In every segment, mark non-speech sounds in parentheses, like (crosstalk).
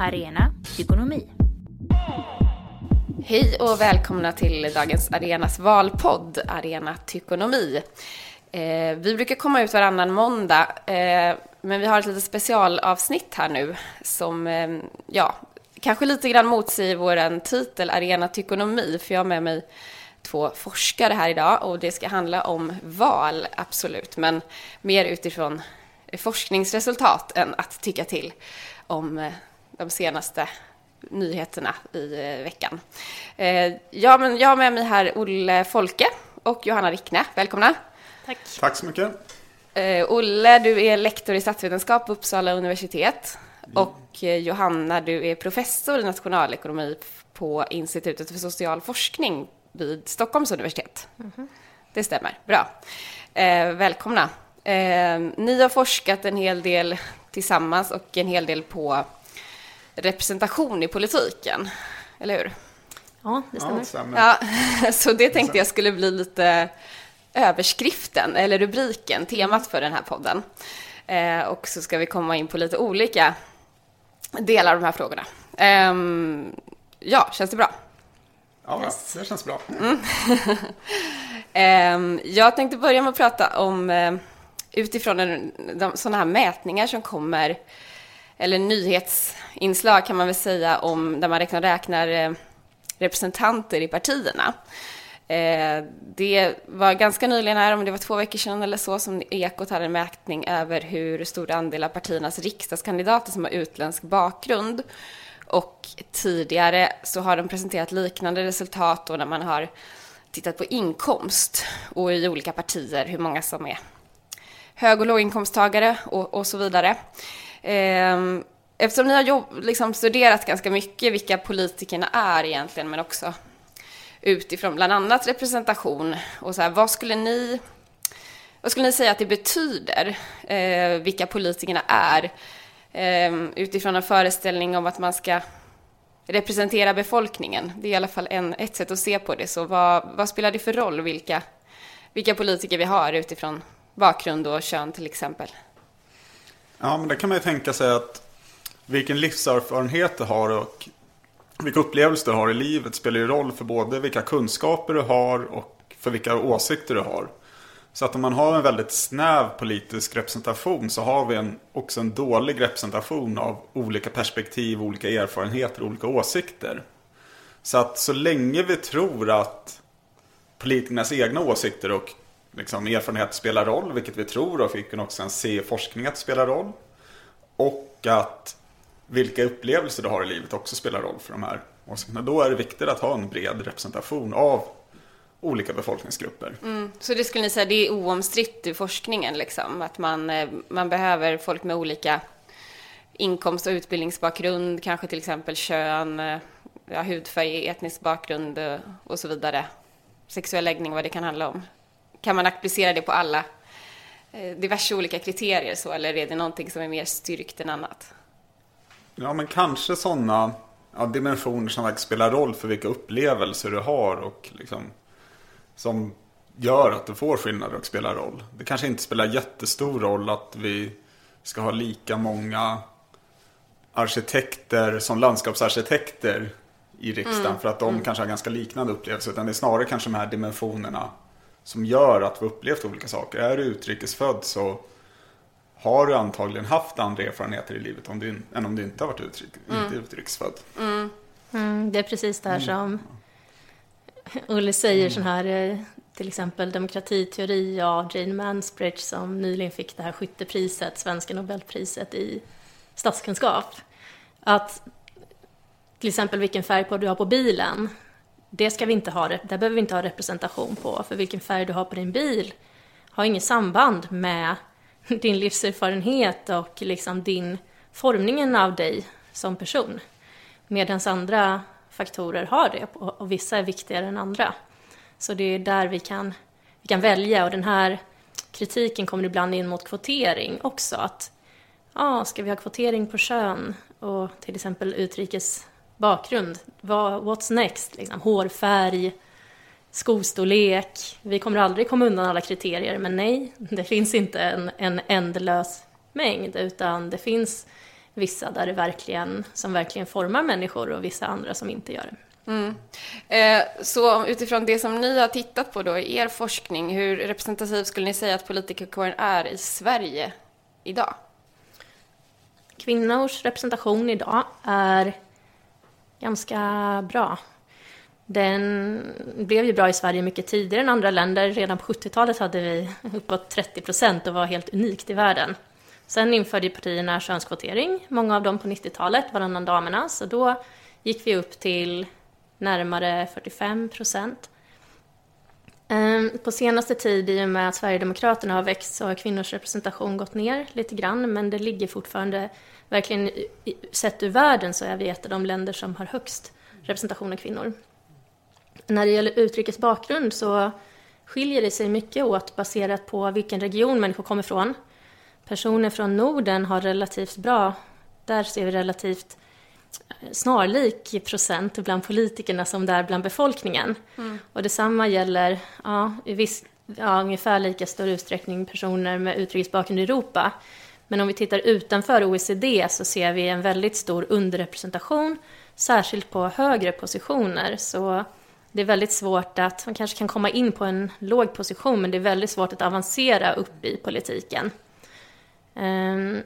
Arena Psykonomi. Hej och välkomna till dagens Arenas valpodd, Arena Tykonomi. Eh, vi brukar komma ut varannan måndag, eh, men vi har ett litet specialavsnitt här nu som, eh, ja, kanske lite grann motsäger vår titel Arena Tykonomi, för jag har med mig två forskare här idag och det ska handla om val, absolut, men mer utifrån forskningsresultat än att tycka till om eh, de senaste nyheterna i eh, veckan. Eh, ja, men jag har med mig här Olle Folke och Johanna Wickne. Välkomna! Tack! Tack så mycket! Olle, du är lektor i statsvetenskap på Uppsala universitet och Johanna, du är professor i nationalekonomi på Institutet för social forskning vid Stockholms universitet. Mm -hmm. Det stämmer, bra. Eh, välkomna. Eh, ni har forskat en hel del tillsammans och en hel del på representation i politiken, eller hur? Ja, det stämmer. Ja, det stämmer. Ja, så det tänkte jag skulle bli lite överskriften, eller rubriken, temat för den här podden. Eh, och så ska vi komma in på lite olika delar av de här frågorna. Eh, ja, känns det bra? Ja, yes. det känns bra. Mm. (laughs) eh, jag tänkte börja med att prata om eh, utifrån en, de, sådana här mätningar som kommer, eller inslag kan man väl säga, om där man räknar, räknar eh, representanter i partierna. Eh, det var ganska nyligen här, om det var två veckor sedan eller så, som Ekot hade en mätning över hur stor andel av partiernas riksdagskandidater som har utländsk bakgrund. Och tidigare så har de presenterat liknande resultat då när man har tittat på inkomst och i olika partier hur många som är hög och låginkomsttagare och, och så vidare. Ehm, eftersom ni har jobb, liksom studerat ganska mycket vilka politikerna är egentligen, men också utifrån bland annat representation och så här, vad skulle ni vad skulle ni säga att det betyder, eh, vilka politikerna är, eh, utifrån en föreställning om att man ska representera befolkningen? Det är i alla fall en, ett sätt att se på det. Så vad, vad spelar det för roll vilka, vilka politiker vi har utifrån bakgrund och kön till exempel? Ja, men det kan man ju tänka sig att vilken livserfarenhet du har och vilka upplevelser du har i livet spelar ju roll för både vilka kunskaper du har och för vilka åsikter du har. Så att om man har en väldigt snäv politisk representation så har vi en, också en dålig representation av olika perspektiv, olika erfarenheter, olika åsikter. Så att så länge vi tror att politikernas egna åsikter och liksom, erfarenhet spelar roll, vilket vi tror och vi kan också se i forskning att det spelar roll. Och att vilka upplevelser du har i livet också spelar roll för de här åsikterna. Då är det viktigt att ha en bred representation av olika befolkningsgrupper. Mm. Så det skulle ni säga, det är oomstritt i forskningen, liksom, att man, eh, man behöver folk med olika inkomst och utbildningsbakgrund, kanske till exempel kön, eh, ja, hudfärg, etnisk bakgrund eh, och så vidare. Sexuell läggning, vad det kan handla om kan man applicera det på alla diverse olika kriterier så, eller är det någonting som är mer styrkt än annat? Ja, men kanske sådana ja, dimensioner som faktiskt spelar roll för vilka upplevelser du har och liksom, som gör att du får skillnader och spelar roll. Det kanske inte spelar jättestor roll att vi ska ha lika många arkitekter som landskapsarkitekter i riksdagen mm. för att de mm. kanske har ganska liknande upplevelser. Utan det är snarare kanske de här dimensionerna som gör att vi upplevt olika saker. Är du utrikesfödd så har du antagligen haft andra erfarenheter i livet om du, än om du inte har varit utrik, mm. inte utrikesfödd. Mm. Mm, det är precis där mm. som Olle säger mm. sån här, eh, till exempel demokratiteori av Jane Mansbridge som nyligen fick det här skyttepriset, svenska nobelpriset i statskunskap. Att till exempel vilken färg på du har på bilen det ska vi inte ha, där behöver vi inte ha representation på, för vilken färg du har på din bil har inget samband med (laughs) din livserfarenhet och liksom din formningen av dig som person. Medan andra faktorer har det och vissa är viktigare än andra. Så det är där vi kan, vi kan välja och den här kritiken kommer ibland in mot kvotering också. Att ja, ska vi ha kvotering på kön och till exempel utrikes bakgrund. Vad, what's next? Liksom, hårfärg, skostorlek. Vi kommer aldrig komma undan alla kriterier, men nej, det finns inte en, en ändlös mängd, utan det finns vissa där det verkligen, som verkligen formar människor och vissa andra som inte gör det. Mm. Eh, så utifrån det som ni har tittat på då i er forskning, hur representativ skulle ni säga att politikerkåren är i Sverige idag? Kvinnors representation idag är ganska bra. Den blev ju bra i Sverige mycket tidigare än andra länder. Redan på 70-talet hade vi uppåt 30 procent och var helt unikt i världen. Sen införde partierna könskvotering, många av dem på 90-talet, varannan damernas, och då gick vi upp till närmare 45 procent. Ehm, på senaste tid, i och med att Sverigedemokraterna har växt, så har kvinnors representation gått ner lite grann, men det ligger fortfarande, verkligen sett ur världen, så är vi ett av de länder som har högst representation av kvinnor. När det gäller utrikes bakgrund så skiljer det sig mycket åt baserat på vilken region människor kommer ifrån. Personer från Norden har relativt bra, där ser vi relativt snarlik procent bland politikerna som det är bland befolkningen. Mm. Och detsamma gäller ja, i viss, ja, ungefär lika stor utsträckning personer med utrikesbakgrund i Europa. Men om vi tittar utanför OECD så ser vi en väldigt stor underrepresentation, särskilt på högre positioner. Så det är väldigt svårt att, man kanske kan komma in på en låg position, men det är väldigt svårt att avancera upp i politiken. Um,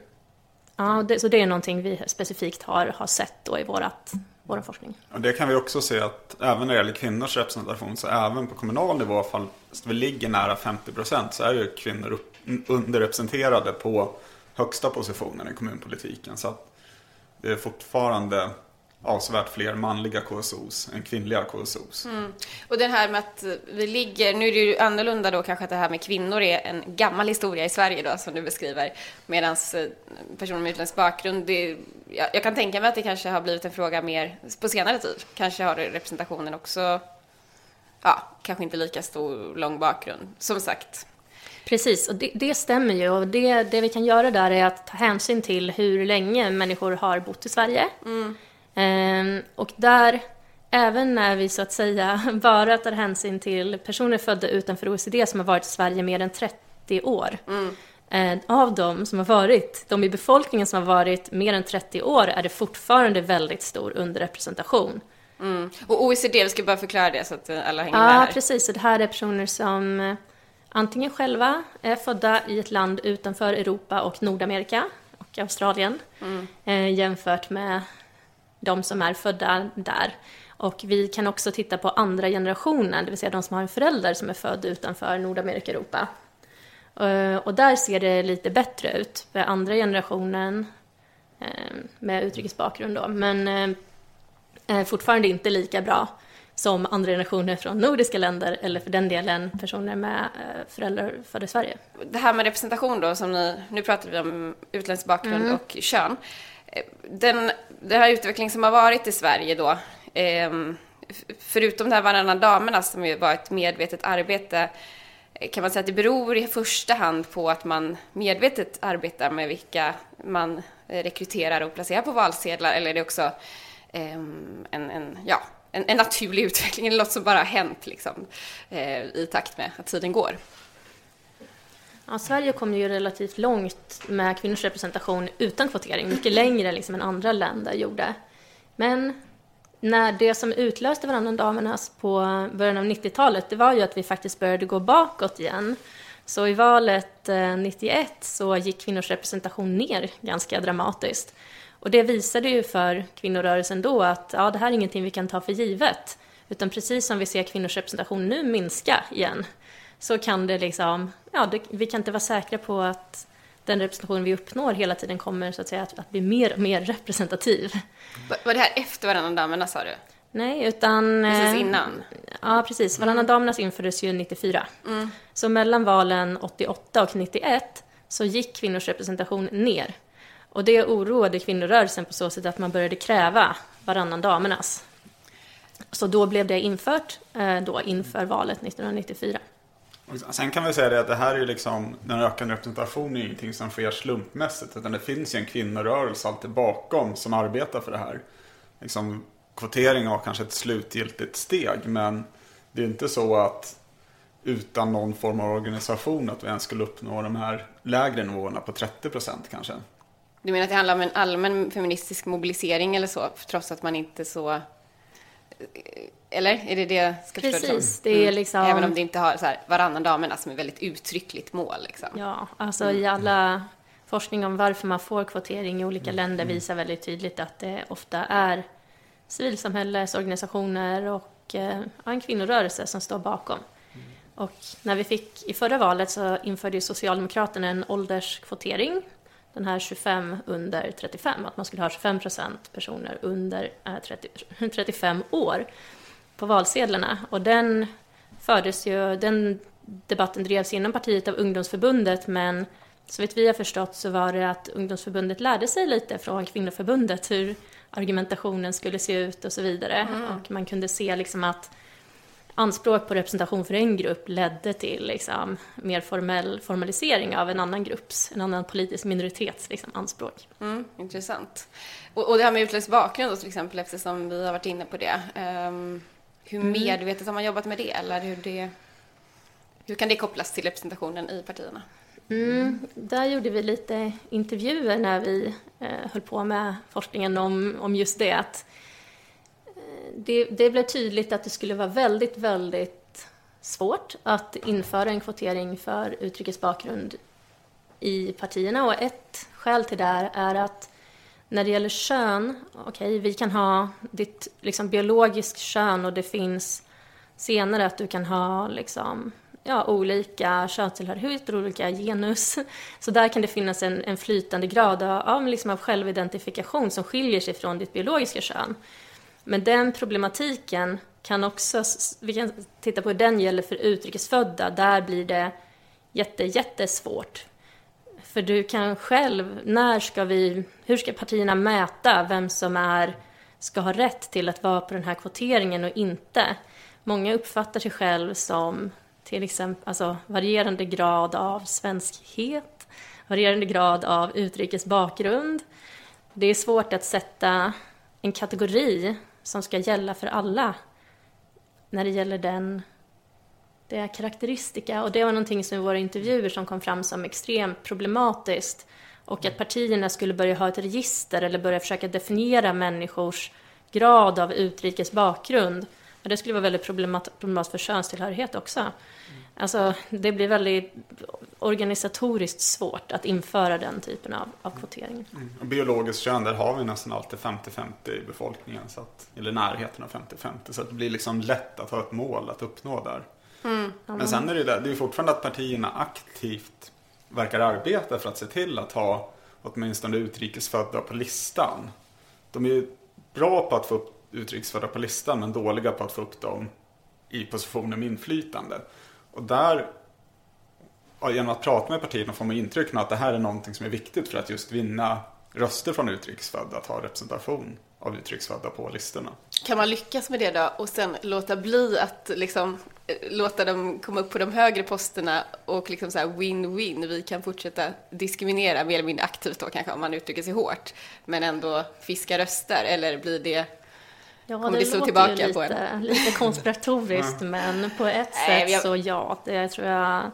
Ja, det, så det är någonting vi specifikt har, har sett då i vårat, vår forskning. Och det kan vi också se att även när det gäller kvinnors representation så även på kommunal nivå, fast vi ligger nära 50 procent, så är ju kvinnor upp, underrepresenterade på högsta positionen i kommunpolitiken. Så att det är fortfarande avsevärt fler manliga KSOs än kvinnliga KSOs. Mm. Och det här med att vi ligger, nu är det ju annorlunda då kanske att det här med kvinnor är en gammal historia i Sverige då som du beskriver, medan eh, personer med utländsk bakgrund, det, jag, jag, kan tänka mig att det kanske har blivit en fråga mer på senare tid. Kanske har representationen också, ja, kanske inte lika stor lång bakgrund. Som sagt, Precis, och det, det, stämmer ju. Och det, det vi kan göra där är att ta hänsyn till hur länge människor har bott i Sverige. Mm. Ehm, och där, även när vi så att säga (laughs) bara tar hänsyn till personer födda utanför OECD som har varit i Sverige mer än 30 år. Mm. Eh, av dem som har varit, de i befolkningen som har varit mer än 30 år är det fortfarande väldigt stor underrepresentation. Mm. Och OECD, vi ska bara förklara det så att alla hänger ja, med här. Ja, precis. Så det här är personer som eh, antingen själva är födda i ett land utanför Europa och Nordamerika och Australien mm. eh, jämfört med de som är födda där. Och vi kan också titta på andra generationen, det vill säga de som har en förälder som är född utanför Nordamerika och Europa. Eh, och där ser det lite bättre ut för andra generationen eh, med utrikesbakgrund då, men eh, fortfarande inte lika bra som andra generationer från nordiska länder eller för den delen personer med föräldrar födda i Sverige. Det här med representation då, som ni, nu pratar vi om utländsk bakgrund mm. och kön den, den här utvecklingen som har varit i Sverige då, eh, förutom det här varannan damerna som ju var ett medvetet arbete, kan man säga att det beror i första hand på att man medvetet arbetar med vilka man eh, rekryterar och placerar på valsedlar, eller är det också eh, en, en, ja, en, en, naturlig (laughs) utveckling, eller något som bara har hänt liksom, eh, i takt med att tiden går? Ja, Sverige kom ju relativt långt med kvinnors representation utan kvotering, mycket längre liksom än andra länder gjorde. Men när det som utlöste varannan damernas på början av 90-talet, det var ju att vi faktiskt började gå bakåt igen. Så i valet eh, 91 så gick kvinnors representation ner ganska dramatiskt. Och det visade ju för kvinnorörelsen då att ja, det här är ingenting vi kan ta för givet. Utan precis som vi ser kvinnors representation nu minska igen, så kan det liksom, ja, det, vi kan inte vara säkra på att den representation vi uppnår hela tiden kommer så att säga att, att bli mer och mer representativ. Var det här efter Varannan damernas sa du? Nej, utan... Precis eh, innan? Ja, precis. Varannan mm. damernas infördes ju 94. Mm. Så mellan valen 88 och 91 så gick kvinnors representation ner. Och det oroade kvinnorörelsen på så sätt att man började kräva varannan damernas. Så då blev det infört eh, då inför valet 1994. Liksom. Sen kan vi säga det att det här är ju liksom, den ökande representationen är ingenting som sker slumpmässigt. Utan det finns ju en kvinnorörelse alltid bakom som arbetar för det här. Liksom, kvotering var kanske ett slutgiltigt steg. Men det är inte så att utan någon form av organisation att vi ens skulle uppnå de här lägre nivåerna på 30 procent kanske. Du menar att det handlar om en allmän feministisk mobilisering eller så, trots att man inte så... Eller? Är det det jag ska förstå det Precis, det är liksom... Även om det inte har så här, varannan damerna som är väldigt uttryckligt mål. Liksom. Ja, alltså i alla forskning om varför man får kvotering i olika länder visar väldigt tydligt att det ofta är civilsamhällesorganisationer och eh, en kvinnorörelse som står bakom. Och när vi fick i förra valet så införde ju Socialdemokraterna en ålderskvotering, den här 25 under 35, att man skulle ha 25 procent personer under eh, 30, 35 (laughs) år på valsedlarna. Och den fördes ju, den debatten drevs inom partiet av ungdomsförbundet, men så vitt vi har förstått så var det att ungdomsförbundet lärde sig lite från kvinnoförbundet hur argumentationen skulle se ut och så vidare. Och man kunde se liksom att anspråk på representation för en grupp ledde till liksom mer formell formalisering av en annan grupps, en annan politisk minoritets liksom, anspråk. Mm, intressant. Och, och det här med utländsk bakgrund då, till exempel, eftersom vi har varit inne på det. Um, hur medvetet har man jobbat med det? Eller hur, det, hur kan det kopplas till representationen i partierna? Mm, där gjorde vi lite intervjuer när vi eh, höll på med forskningen om, om just det. Att, det. Det blev tydligt att det skulle vara väldigt, väldigt svårt att införa en kvotering för utrikes bakgrund i partierna. Och ett skäl till det är att när det gäller kön, okej, okay, vi kan ha ditt liksom, biologiskt kön och det finns senare att du kan ha liksom, ja, olika könstillhörigheter, olika genus. Så där kan det finnas en, en flytande grad av, liksom av självidentifikation som skiljer sig från ditt biologiska kön. Men den problematiken kan också, vi kan titta på hur den gäller för utrikesfödda, där blir det jätte, jättesvårt. För du kan själv, när ska vi, hur ska partierna mäta vem som är, ska ha rätt till att vara på den här kvoteringen och inte? Många uppfattar sig själv som till exempel alltså, varierande grad av svenskhet, varierande grad av utrikes bakgrund. Det är svårt att sätta en kategori som ska gälla för alla när det gäller den det är karaktäristika och det var någonting som i våra intervjuer som kom fram som extremt problematiskt och att partierna skulle börja ha ett register eller börja försöka definiera människors grad av utrikes bakgrund. Men det skulle vara väldigt problematiskt för könstillhörighet också. Mm. Alltså, det blir väldigt organisatoriskt svårt att införa den typen av, av kvotering. Mm. Biologiskt kön, där har vi nästan alltid 50-50 i befolkningen, så att, eller närheten av 50-50. Så att det blir liksom lätt att ha ett mål att uppnå där. Mm. Men sen är det, där, det är fortfarande att partierna aktivt verkar arbeta för att se till att ha åtminstone utrikesfödda på listan. De är ju bra på att få upp utrikesfödda på listan men dåliga på att få upp dem i positioner med inflytande. Och där, genom att prata med partierna får man intrycket att det här är någonting som är viktigt för att just vinna röster från utrikesfödda, att ha representation av utrikesfödda på listorna. Kan man lyckas med det då och sen låta bli att liksom eh, låta dem komma upp på de högre posterna och liksom så win-win, vi kan fortsätta diskriminera mer eller mindre aktivt då kanske om man uttrycker sig hårt, men ändå fiska röster eller blir det Ja, det, det låter tillbaka ju lite, lite konspiratoriskt, men på ett sätt jag... så ja. Det tror jag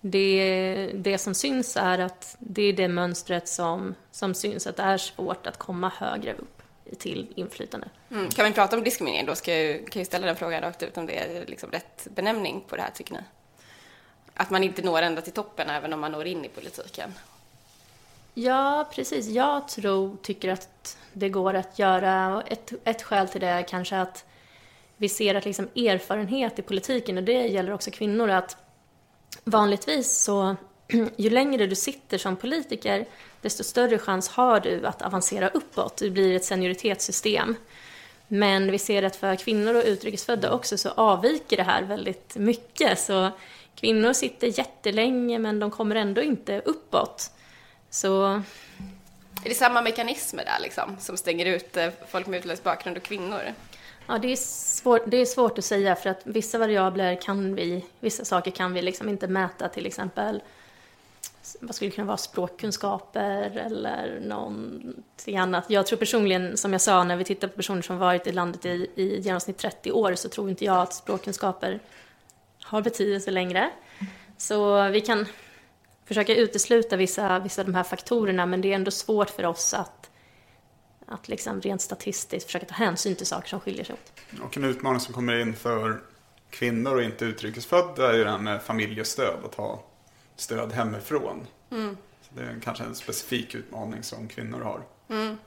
det, det som syns är att det är det mönstret som, som syns, att det är svårt att komma högre upp till inflytande. Mm. Kan vi prata om diskriminering då? Ska jag, kan jag ställa den frågan rakt ut om det är liksom rätt benämning på det här, tycker ni? Att man inte når ända till toppen även om man når in i politiken? Ja, precis. Jag tror, tycker att det går att göra. Ett, ett skäl till det är kanske att vi ser att liksom erfarenhet i politiken, och det gäller också kvinnor, att vanligtvis så (clears throat) ju längre du sitter som politiker, desto större chans har du att avancera uppåt. Det blir ett senioritetssystem. Men vi ser att för kvinnor och utrikesfödda också så avviker det här väldigt mycket. Så kvinnor sitter jättelänge men de kommer ändå inte uppåt. Så... Är det samma mekanismer där liksom, som stänger ut eh, folk med utländsk bakgrund och kvinnor? Ja, det är, svår, det är svårt att säga för att vissa variabler kan vi, vissa saker kan vi liksom inte mäta, till exempel vad skulle kunna vara, språkkunskaper eller någonting annat. Jag tror personligen, som jag sa, när vi tittar på personer som varit i landet i, i genomsnitt 30 år så tror inte jag att språkkunskaper har betydelse längre. Så vi kan, försöka utesluta vissa, vissa av de här faktorerna men det är ändå svårt för oss att, att liksom rent statistiskt försöka ta hänsyn till saker som skiljer sig åt. Och en utmaning som kommer in för kvinnor och inte utrikesfödda är ju det här med familjestöd, att ha stöd hemifrån. Mm. Så det är kanske en specifik utmaning som kvinnor har. Mm.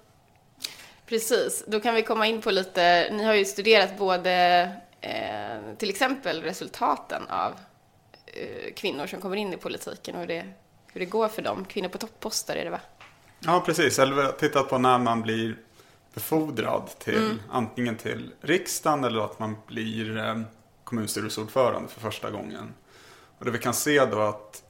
Precis, då kan vi komma in på lite, ni har ju studerat både eh, till exempel resultaten av kvinnor som kommer in i politiken och det, hur det går för dem. Kvinnor på topposter är det va? Ja, precis. Eller tittat på när man blir befordrad till mm. antingen till riksdagen eller att man blir eh, kommunstyrelseordförande för första gången. Och det vi kan se då att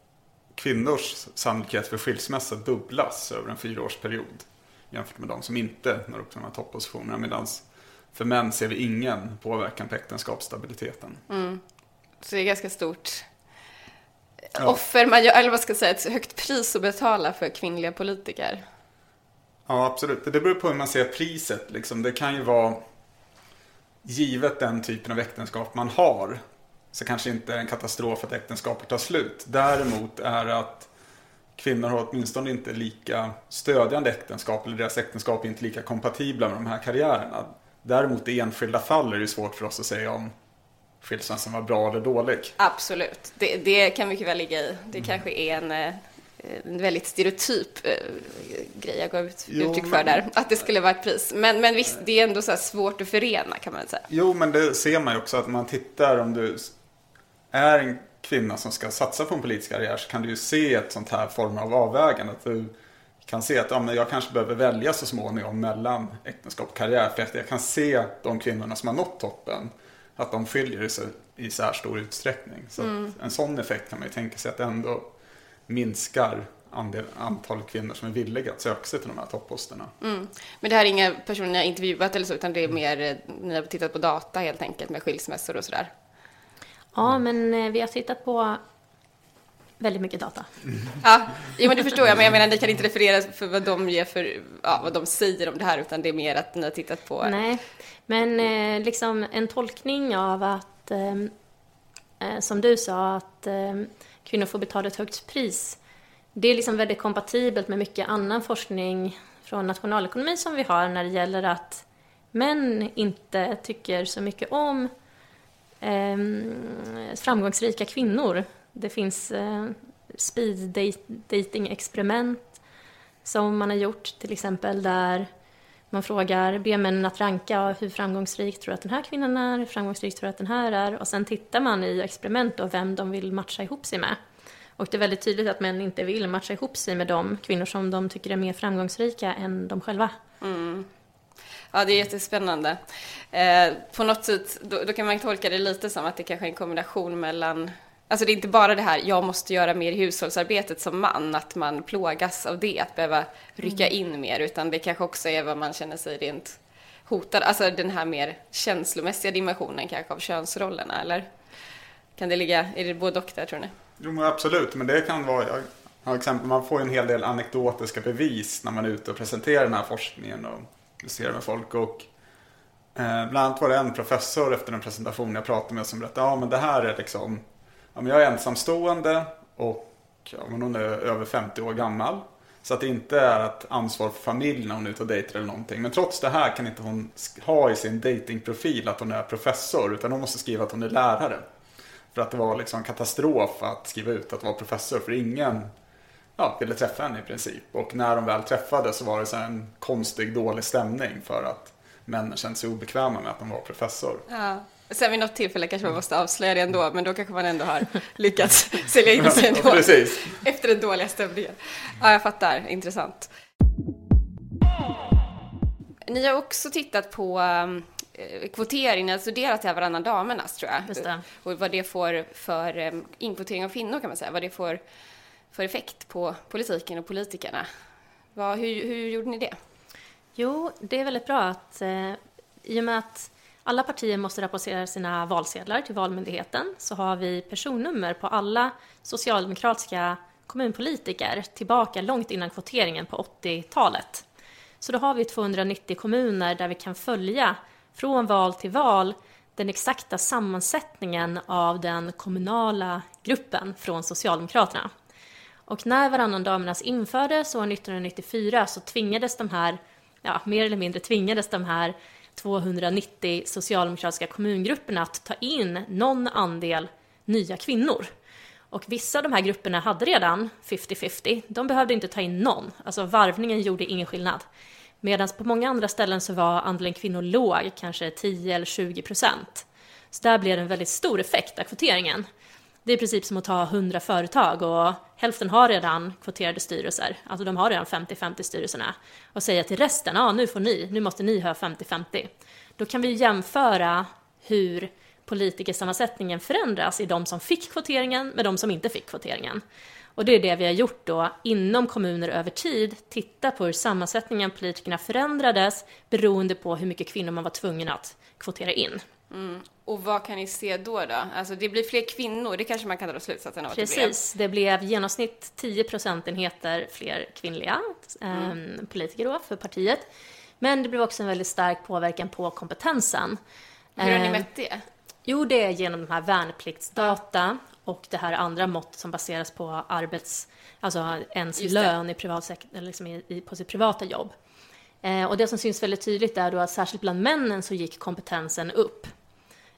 kvinnors sannolikhet för skilsmässa dubblas över en fyraårsperiod jämfört med de som inte når upp till de här toppositionerna. Medan för män ser vi ingen påverkan på äktenskapsstabiliteten. Mm. Så det är ganska stort ja. offer man gör, eller vad ska jag säga, ett högt pris att betala för kvinnliga politiker. Ja, absolut. Det beror på hur man ser priset. Liksom. Det kan ju vara givet den typen av äktenskap man har så kanske inte är en katastrof att äktenskapet tar slut. Däremot är att kvinnor har åtminstone inte lika stödjande äktenskap eller deras äktenskap är inte lika kompatibla med de här karriärerna. Däremot i enskilda fall är det svårt för oss att säga om skilsmässan var bra eller dålig. Absolut, det, det kan mycket väl ligga i. Det mm. kanske är en, eh, en väldigt stereotyp äh, grej jag gav ut, jo, uttryck för men, där, att det skulle vara ett pris. Men, men visst, det är ändå så svårt att förena kan man säga. Jo, men det ser man ju också att man tittar om du är en kvinna som ska satsa på en politisk karriär så kan du ju se ett sånt här form av avvägande. Att du kan se att ja, men jag kanske behöver välja så småningom mellan äktenskap och karriär. För att jag kan se de kvinnorna som har nått toppen, att de skiljer sig i så här stor utsträckning. Så mm. en sån effekt kan man ju tänka sig att det ändå minskar andel, antalet kvinnor som är villiga att söka sig till de här topposterna. Mm. Men det här är inga personer ni har intervjuat eller så, utan det är mer, eh, ni har tittat på data helt enkelt med skilsmässor och sådär? Ja, men eh, vi har tittat på väldigt mycket data. Mm. (laughs) Ja, jo, men det förstår jag, men jag menar ni kan inte referera för vad de ger för, ja, vad de säger om det här, utan det är mer att ni har tittat på... Nej, men eh, liksom en tolkning av att, ehm, eh, som du sa, att eh, kvinnor får betala ett högt pris. Det är liksom väldigt kompatibelt med mycket annan forskning från nationalekonomi som vi har när det gäller att män inte tycker så mycket om eh, framgångsrika kvinnor. Det finns eh, speed dating experiment som man har gjort till exempel där man frågar, ber männen att ranka hur framgångsrik tror du att den här kvinnan är, hur framgångsrik tror du att den här är och sen tittar man i experiment och vem de vill matcha ihop sig med. Och det är väldigt tydligt att män inte vill matcha ihop sig med de kvinnor som de tycker är mer framgångsrika än de själva. Mm. Ja, det är jättespännande. Eh, på något sätt, då, då, kan man tolka det lite som att det kanske är en kombination mellan Alltså det är inte bara det här, jag måste göra mer i hushållsarbetet som man, att man plågas av det, att behöva rycka mm. in mer, utan det kanske också är vad man känner sig rent hotad, alltså den här mer känslomässiga dimensionen kanske av könsrollerna, eller? Kan det ligga, är det både och där tror ni? Jo, absolut, men det kan vara, jag har exempel, man får en hel del anekdotiska bevis när man är ute och presenterar den här forskningen och diskuterar med folk. Och eh, bland annat var det en professor efter en presentation jag pratade med som berättade, ja men det här är liksom, men jag är ensamstående och ja, men hon är över 50 år gammal. Så att det inte är ett ansvar för familjen när hon är ute och dejtar eller någonting. Men trots det här kan inte hon ha i sin datingprofil att hon är professor. Utan hon måste skriva att hon är lärare. För att det var liksom katastrof att skriva ut att vara professor. För ingen ja, ville träffa henne i princip. Och när de väl träffades så var det så en konstig, dålig stämning för att männen kände sig obekväma med att hon var professor. Ja. Sen vid något tillfälle kanske man måste avslöja det ändå, men då kanske man ändå har (laughs) lyckats (laughs) sälja in sig ändå. Precis. Efter den dåliga stämningen. Ja, jag fattar. Intressant. Ni har också tittat på um, kvotering, ni har studerat det här varannan damernas tror jag. Just det. Och vad det får för um, inkvotering av kvinnor kan man säga, vad det får för effekt på politiken och politikerna. Vad, hur, hur gjorde ni det? Jo, det är väldigt bra att eh, i och med att alla partier måste rapportera sina valsedlar till Valmyndigheten så har vi personnummer på alla socialdemokratiska kommunpolitiker tillbaka långt innan kvoteringen på 80-talet. Så då har vi 290 kommuner där vi kan följa från val till val den exakta sammansättningen av den kommunala gruppen från Socialdemokraterna. Och när varannan damernas infördes år 1994 så tvingades de här, ja, mer eller mindre tvingades de här 290 socialdemokratiska kommungrupperna att ta in någon andel nya kvinnor. Och vissa av de här grupperna hade redan 50-50. De behövde inte ta in någon. Alltså varvningen gjorde ingen skillnad. Medan på många andra ställen så var andelen kvinnor låg, kanske 10 eller 20 procent. Så där blev det en väldigt stor effekt av kvoteringen. Det är i princip som att ta 100 företag och hälften har redan kvoterade styrelser, alltså de har redan 50-50 styrelserna och säga till resten, ja nu får ni, nu måste ni ha 50-50. Då kan vi jämföra hur politikersammansättningen förändras i de som fick kvoteringen med de som inte fick kvoteringen. Och det är det vi har gjort då inom kommuner över tid, titta på hur sammansättningen politikerna förändrades beroende på hur mycket kvinnor man var tvungen att kvotera in. Mm. Och vad kan ni se då? då? Alltså det blir fler kvinnor, det kanske man kan dra slutsatsen av Precis, det blev. det blev genomsnitt 10 procentenheter fler kvinnliga mm. eh, politiker då för partiet. Men det blev också en väldigt stark påverkan på kompetensen. Hur har ni ehm, mätt det? Jo, det är genom de här värnpliktsdata och det här andra mått som baseras på arbets, alltså ens lön i privat liksom i, i, på sitt privata jobb. Eh, och det som syns väldigt tydligt är då att särskilt bland männen så gick kompetensen upp.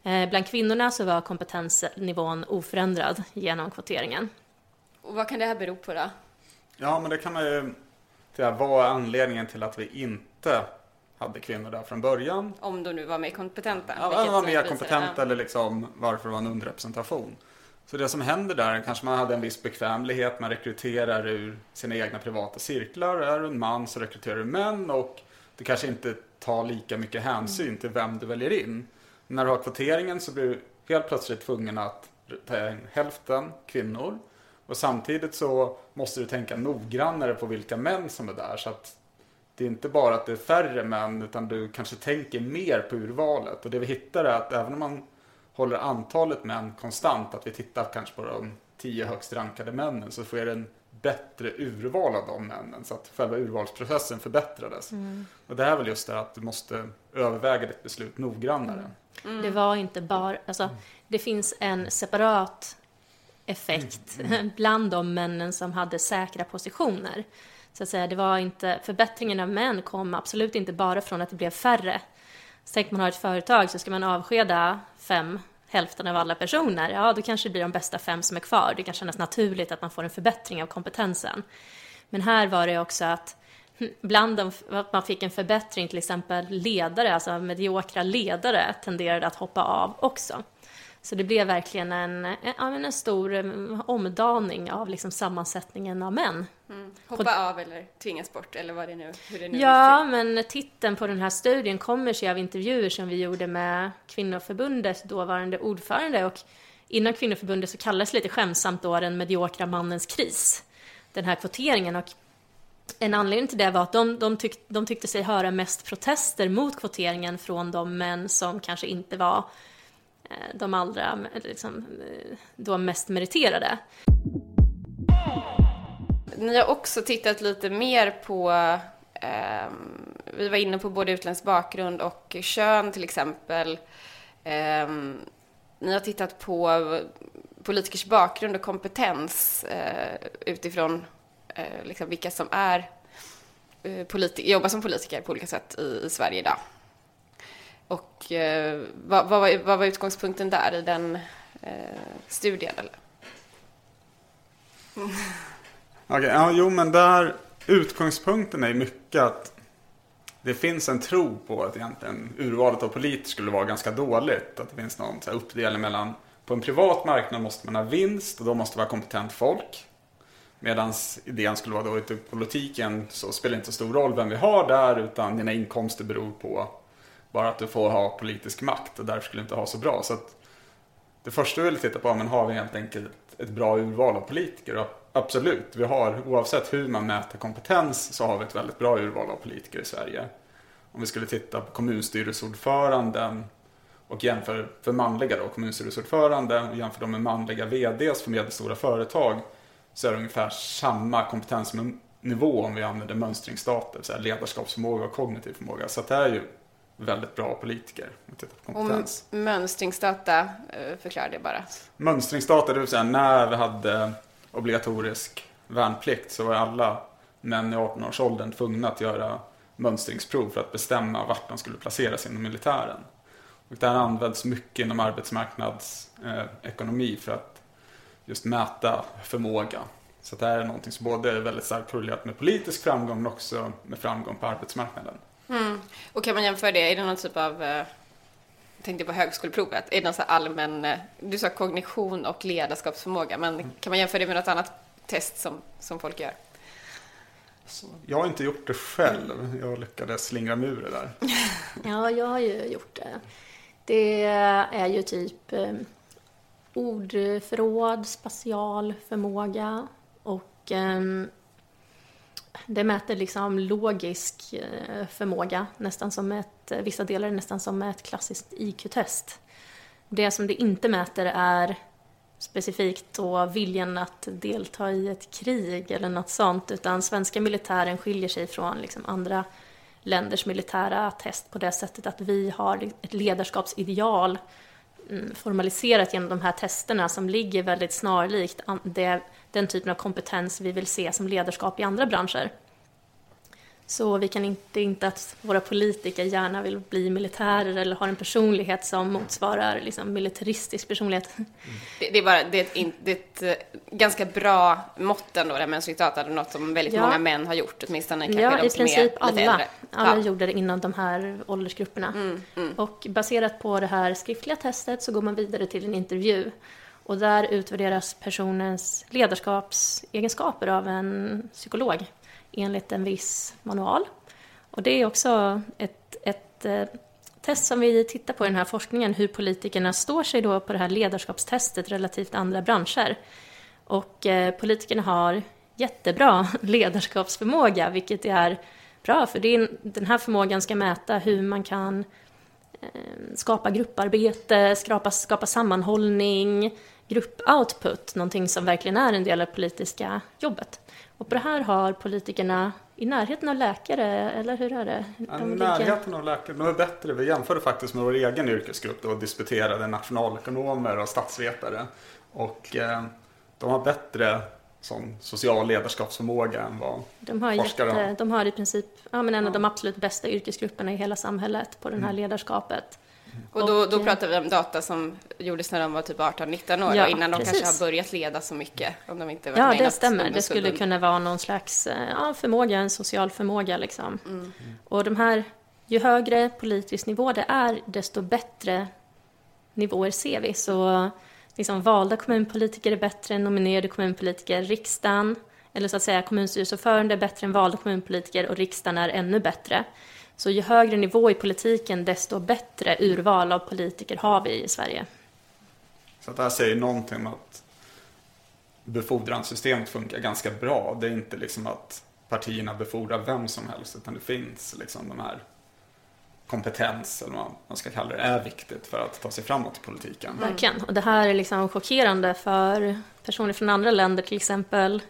Eh, bland kvinnorna så var kompetensnivån oförändrad genom kvoteringen. Och vad kan det här bero på då? Ja, men det kan man ju säga, vad är anledningen till att vi inte hade kvinnor där från början? Om de nu var mer kompetenta? Ja, de var mer kompetenta eller liksom varför det var en underrepresentation. Så det som händer där, kanske man hade en viss bekvämlighet, man rekryterar ur sina egna privata cirklar. Är du en man så rekryterar du män och det kanske inte tar lika mycket hänsyn till vem du väljer in. När du har kvoteringen så blir du helt plötsligt tvungen att ta in hälften kvinnor. Och samtidigt så måste du tänka noggrannare på vilka män som är där. Så att det är inte bara att det är färre män utan du kanske tänker mer på urvalet. Och det vi hittar är att även om man håller antalet män konstant, att vi tittar kanske på de tio högst rankade männen, så sker det en bättre urval av de männen. Så att själva urvalsprocessen förbättrades. Mm. Och det är väl just det att du måste överväga ditt beslut noggrannare. Mm. Det var inte bara, alltså, det finns en separat effekt mm. (laughs) bland de männen som hade säkra positioner. Så att säga, det var inte, förbättringen av män kom absolut inte bara från att det blev färre. Tänk man har ett företag så ska man avskeda fem, hälften av alla personer, ja då kanske det blir de bästa fem som är kvar. Det kan kännas naturligt att man får en förbättring av kompetensen. Men här var det också att hm, bland dem, att man fick en förbättring, till exempel ledare, alltså mediokra ledare tenderade att hoppa av också. Så det blev verkligen en, en, en stor mm, omdaning av liksom sammansättningen av män. Mm. Hoppa på, av eller tvingas bort eller vad det nu, hur det nu Ja, men titeln på den här studien kommer sig av intervjuer som vi gjorde med Kvinnoförbundets dåvarande ordförande och inom Kvinnoförbundet så kallades det lite skämsamt då den mediokra mannens kris. Den här kvoteringen och en anledning till det var att de, de, tyck, de tyckte sig höra mest protester mot kvoteringen från de män som kanske inte var Eh, Eh, de allra liksom, eh, då mest meriterade. Ni har också tittat lite mer på eh, vi var inne på både utländsk bakgrund och kön till exempel. Eh, ni har tittat på politikers bakgrund och kompetens eh, utifrån eh, liksom vilka som är eh, politi- jobbar som politiker på olika sätt i, i Sverige idag. Och eh, vad, vad, var, vad var utgångspunkten där i den eh, studien? Eller? (laughs) Okej, okay, ja, jo men där utgångspunkten är mycket att det finns en tro på att egentligen urvalet av politiker skulle vara ganska dåligt. Att det finns någon så här, uppdelning mellan på en privat marknad måste man ha vinst och då måste det vara kompetent folk. Medan idén skulle vara då i politiken så spelar det inte så stor roll vem vi har där utan dina inkomster beror på bara att du får ha politisk makt och därför skulle du inte ha så bra. Så att det första vi vill titta på är, men har vi helt enkelt ett bra urval av politiker? Och absolut, vi har, oavsett hur man mäter kompetens, så har vi ett väldigt bra urval av politiker i Sverige. Om vi skulle titta på kommunstyrelseordföranden och jämför för manliga då, kommunstyrelseordförande och jämför dem med manliga VDs för medelstora företag så är det ungefär samma kompetensnivå om vi använder mönstringsdata, så ledarskapsförmåga och kognitiv förmåga. Så det är ju väldigt bra politiker. Kompetens. Och mönstringsdata, eh, förklara det bara. Mönstringsdata, det vill säga när vi hade obligatorisk värnplikt så var alla män i 18-årsåldern tvungna att göra mönstringsprov för att bestämma vart de skulle placeras inom militären. Och det här används mycket inom arbetsmarknadsekonomi eh, för att just mäta förmåga. Så det här är någonting som både är väldigt starkt korrelerat med politisk framgång men också med framgång på arbetsmarknaden. Mm. Och kan man jämföra det, är det någon typ av, jag eh, tänkte på högskoleprovet, är det någon så allmän, eh, du sa kognition och ledarskapsförmåga, men mm. kan man jämföra det med något annat test som, som folk gör? Jag har inte gjort det själv. Jag lyckades slingra mig ur det där. (laughs) Ja, jag har ju gjort det. Det är ju typ eh, ordförråd, spatial förmåga och eh, det mäter liksom logisk eh, förmåga, nästan som ett, eh, vissa delar är nästan som ett klassiskt IQ-test. Det som det inte mäter är specifikt då viljan att delta i ett krig eller något sånt, utan svenska militären skiljer sig från liksom andra länders militära test på det sättet att vi har ett ledarskapsideal mm, formaliserat genom de här testerna som ligger väldigt snarlikt det, den typen av kompetens vi vill se som ledarskap i andra branscher. Så vi kan inte, inte att våra politiker gärna vill bli militärer eller har en personlighet som motsvarar liksom, militaristisk personlighet. Mm. Det, det, är bara, det är ett, det är ett eh, ganska bra mått ändå, det här mönstringsdata, något som väldigt ja. många män har gjort, åtminstone kanske ja, de i princip alla. Alla ja. gjorde det inom de här åldersgrupperna. Mm, mm. Och baserat på det här skriftliga testet så går man vidare till en intervju. Och där utvärderas personens ledarskapsegenskaper av en psykolog enligt en viss manual. Och det är också ett, ett eh, test som vi tittar på i den här forskningen, hur politikerna står sig då på det här ledarskapstestet relativt andra branscher. Och eh, politikerna har jättebra (laughs) ledarskapsförmåga, vilket är bra, för det är, den här förmågan ska mäta hur man kan eh, skapa grupparbete, skapa, skapa sammanhållning, gruppoutput, någonting som verkligen är en del av det politiska jobbet. Och på det här har politikerna i närheten av läkare, eller hur är det? De ja, närheten av läkare, de är bättre. Vi jämförde faktiskt med vår egen yrkesgrupp och disputerade nationalekonomer och statsvetare. Och eh, de har bättre sån social ledarskapsförmåga än vad de har forskare jätte, har. De har i princip ja, men en av de absolut bästa yrkesgrupperna i hela samhället på det här mm. ledarskapet. Och då, då pratar vi om data som gjordes när de var typ 18-19 år, ja, innan precis. de kanske har börjat leda så mycket. Om de inte ja, det stämmer. Det skulle kunna vara någon slags eh, ja, förmåga, en social förmåga. Liksom. Mm. Och de här, ju högre politisk nivå det är, desto bättre nivåer ser vi. Så liksom, valda kommunpolitiker är bättre än nominerade kommunpolitiker. Riksdagen, eller så att säga kommunstyrelseordförande är bättre än valda kommunpolitiker och riksdagen är ännu bättre. Så ju högre nivå i politiken, desto bättre urval av politiker har vi i Sverige. Så det här säger någonting om att befordringssystemet funkar ganska bra. Det är inte liksom att partierna befordrar vem som helst, utan det finns liksom de här kompetens, eller vad man ska kalla det, är viktigt för att ta sig framåt i politiken. Mm. Verkligen, och det här är liksom chockerande för personer från andra länder till exempel.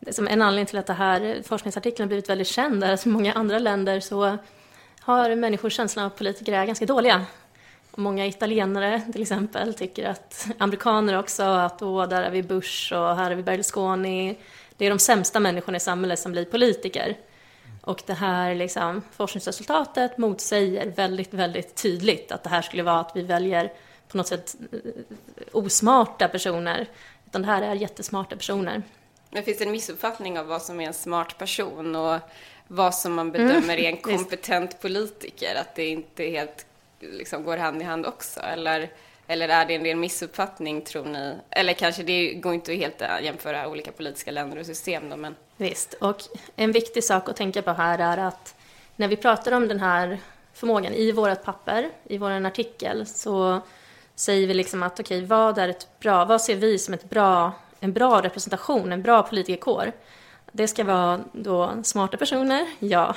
Det som en anledning till att det här forskningsartikeln har blivit väldigt känd är att i många andra länder så har människor känslan av att politiker är ganska dåliga. Många italienare till exempel tycker att amerikaner också, att åh, där är vi Bush och här är vi Berlusconi. Det är de sämsta människorna i samhället som blir politiker. Och det här liksom, forskningsresultatet motsäger väldigt, väldigt tydligt att det här skulle vara att vi väljer på något sätt eh, osmarta personer. Utan det här är jättesmarta personer. Men finns det en missuppfattning av vad som är en smart person? Och vad som man bedömer mm, är en kompetent politiker, att det inte helt liksom, går hand i hand också? Eller, eller är det en ren missuppfattning, tror ni? Eller kanske det går inte att helt jämföra olika politiska länder och system då, men... Visst, och en viktig sak att tänka på här är att när vi pratar om den här förmågan i vårt papper, i vår artikel, så säger vi liksom att okej, okay, vad är ett bra, vad ser vi som ett bra, en bra representation, en bra politikerkår? Det ska vara då smarta personer, ja.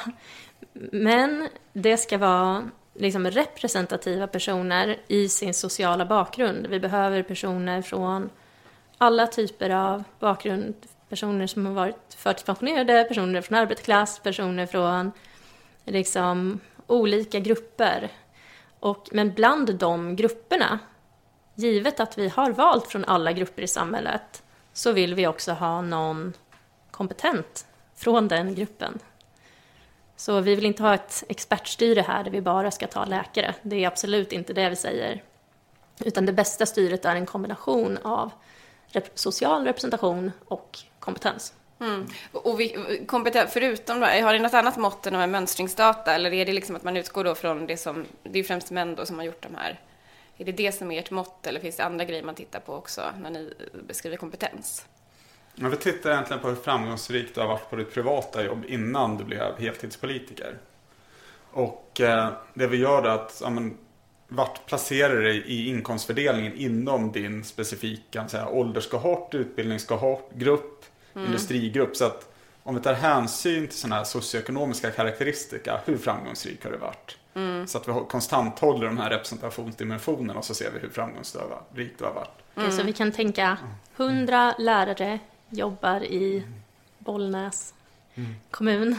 Men det ska vara liksom representativa personer i sin sociala bakgrund. Vi behöver personer från alla typer av bakgrund. Personer som har varit förtidspensionerade, personer från arbetarklass, personer från liksom olika grupper. Och, men bland de grupperna, givet att vi har valt från alla grupper i samhället, så vill vi också ha någon kompetent från den gruppen. Så vi vill inte ha ett expertstyre här där vi bara ska ta läkare. Det är absolut inte det vi säger. Utan det bästa styret är en kombination av rep social representation och kompetens. Mm. Och vi, kompetens, förutom då, har ni något annat mått än de här mönstringsdata eller är det liksom att man utgår då från det som, det är främst män då som har gjort de här, är det det som är ert mått eller finns det andra grejer man tittar på också när ni beskriver kompetens? Ja, vi tittar egentligen på hur framgångsrikt du har varit på ditt privata jobb innan du blev heltidspolitiker. Och eh, det vi gör är att ja, men, vart placerar du dig i inkomstfördelningen inom din specifika säga, ålderskohort, utbildningskohort, grupp, mm. industrigrupp. Så att om vi tar hänsyn till sådana här socioekonomiska karaktäristika, hur framgångsrik har du varit? Mm. Så att vi konstant håller de här representationsdimensionerna och så ser vi hur framgångsrik du har varit. Mm. Så vi kan tänka 100 lärare jobbar i Bollnäs mm. kommun.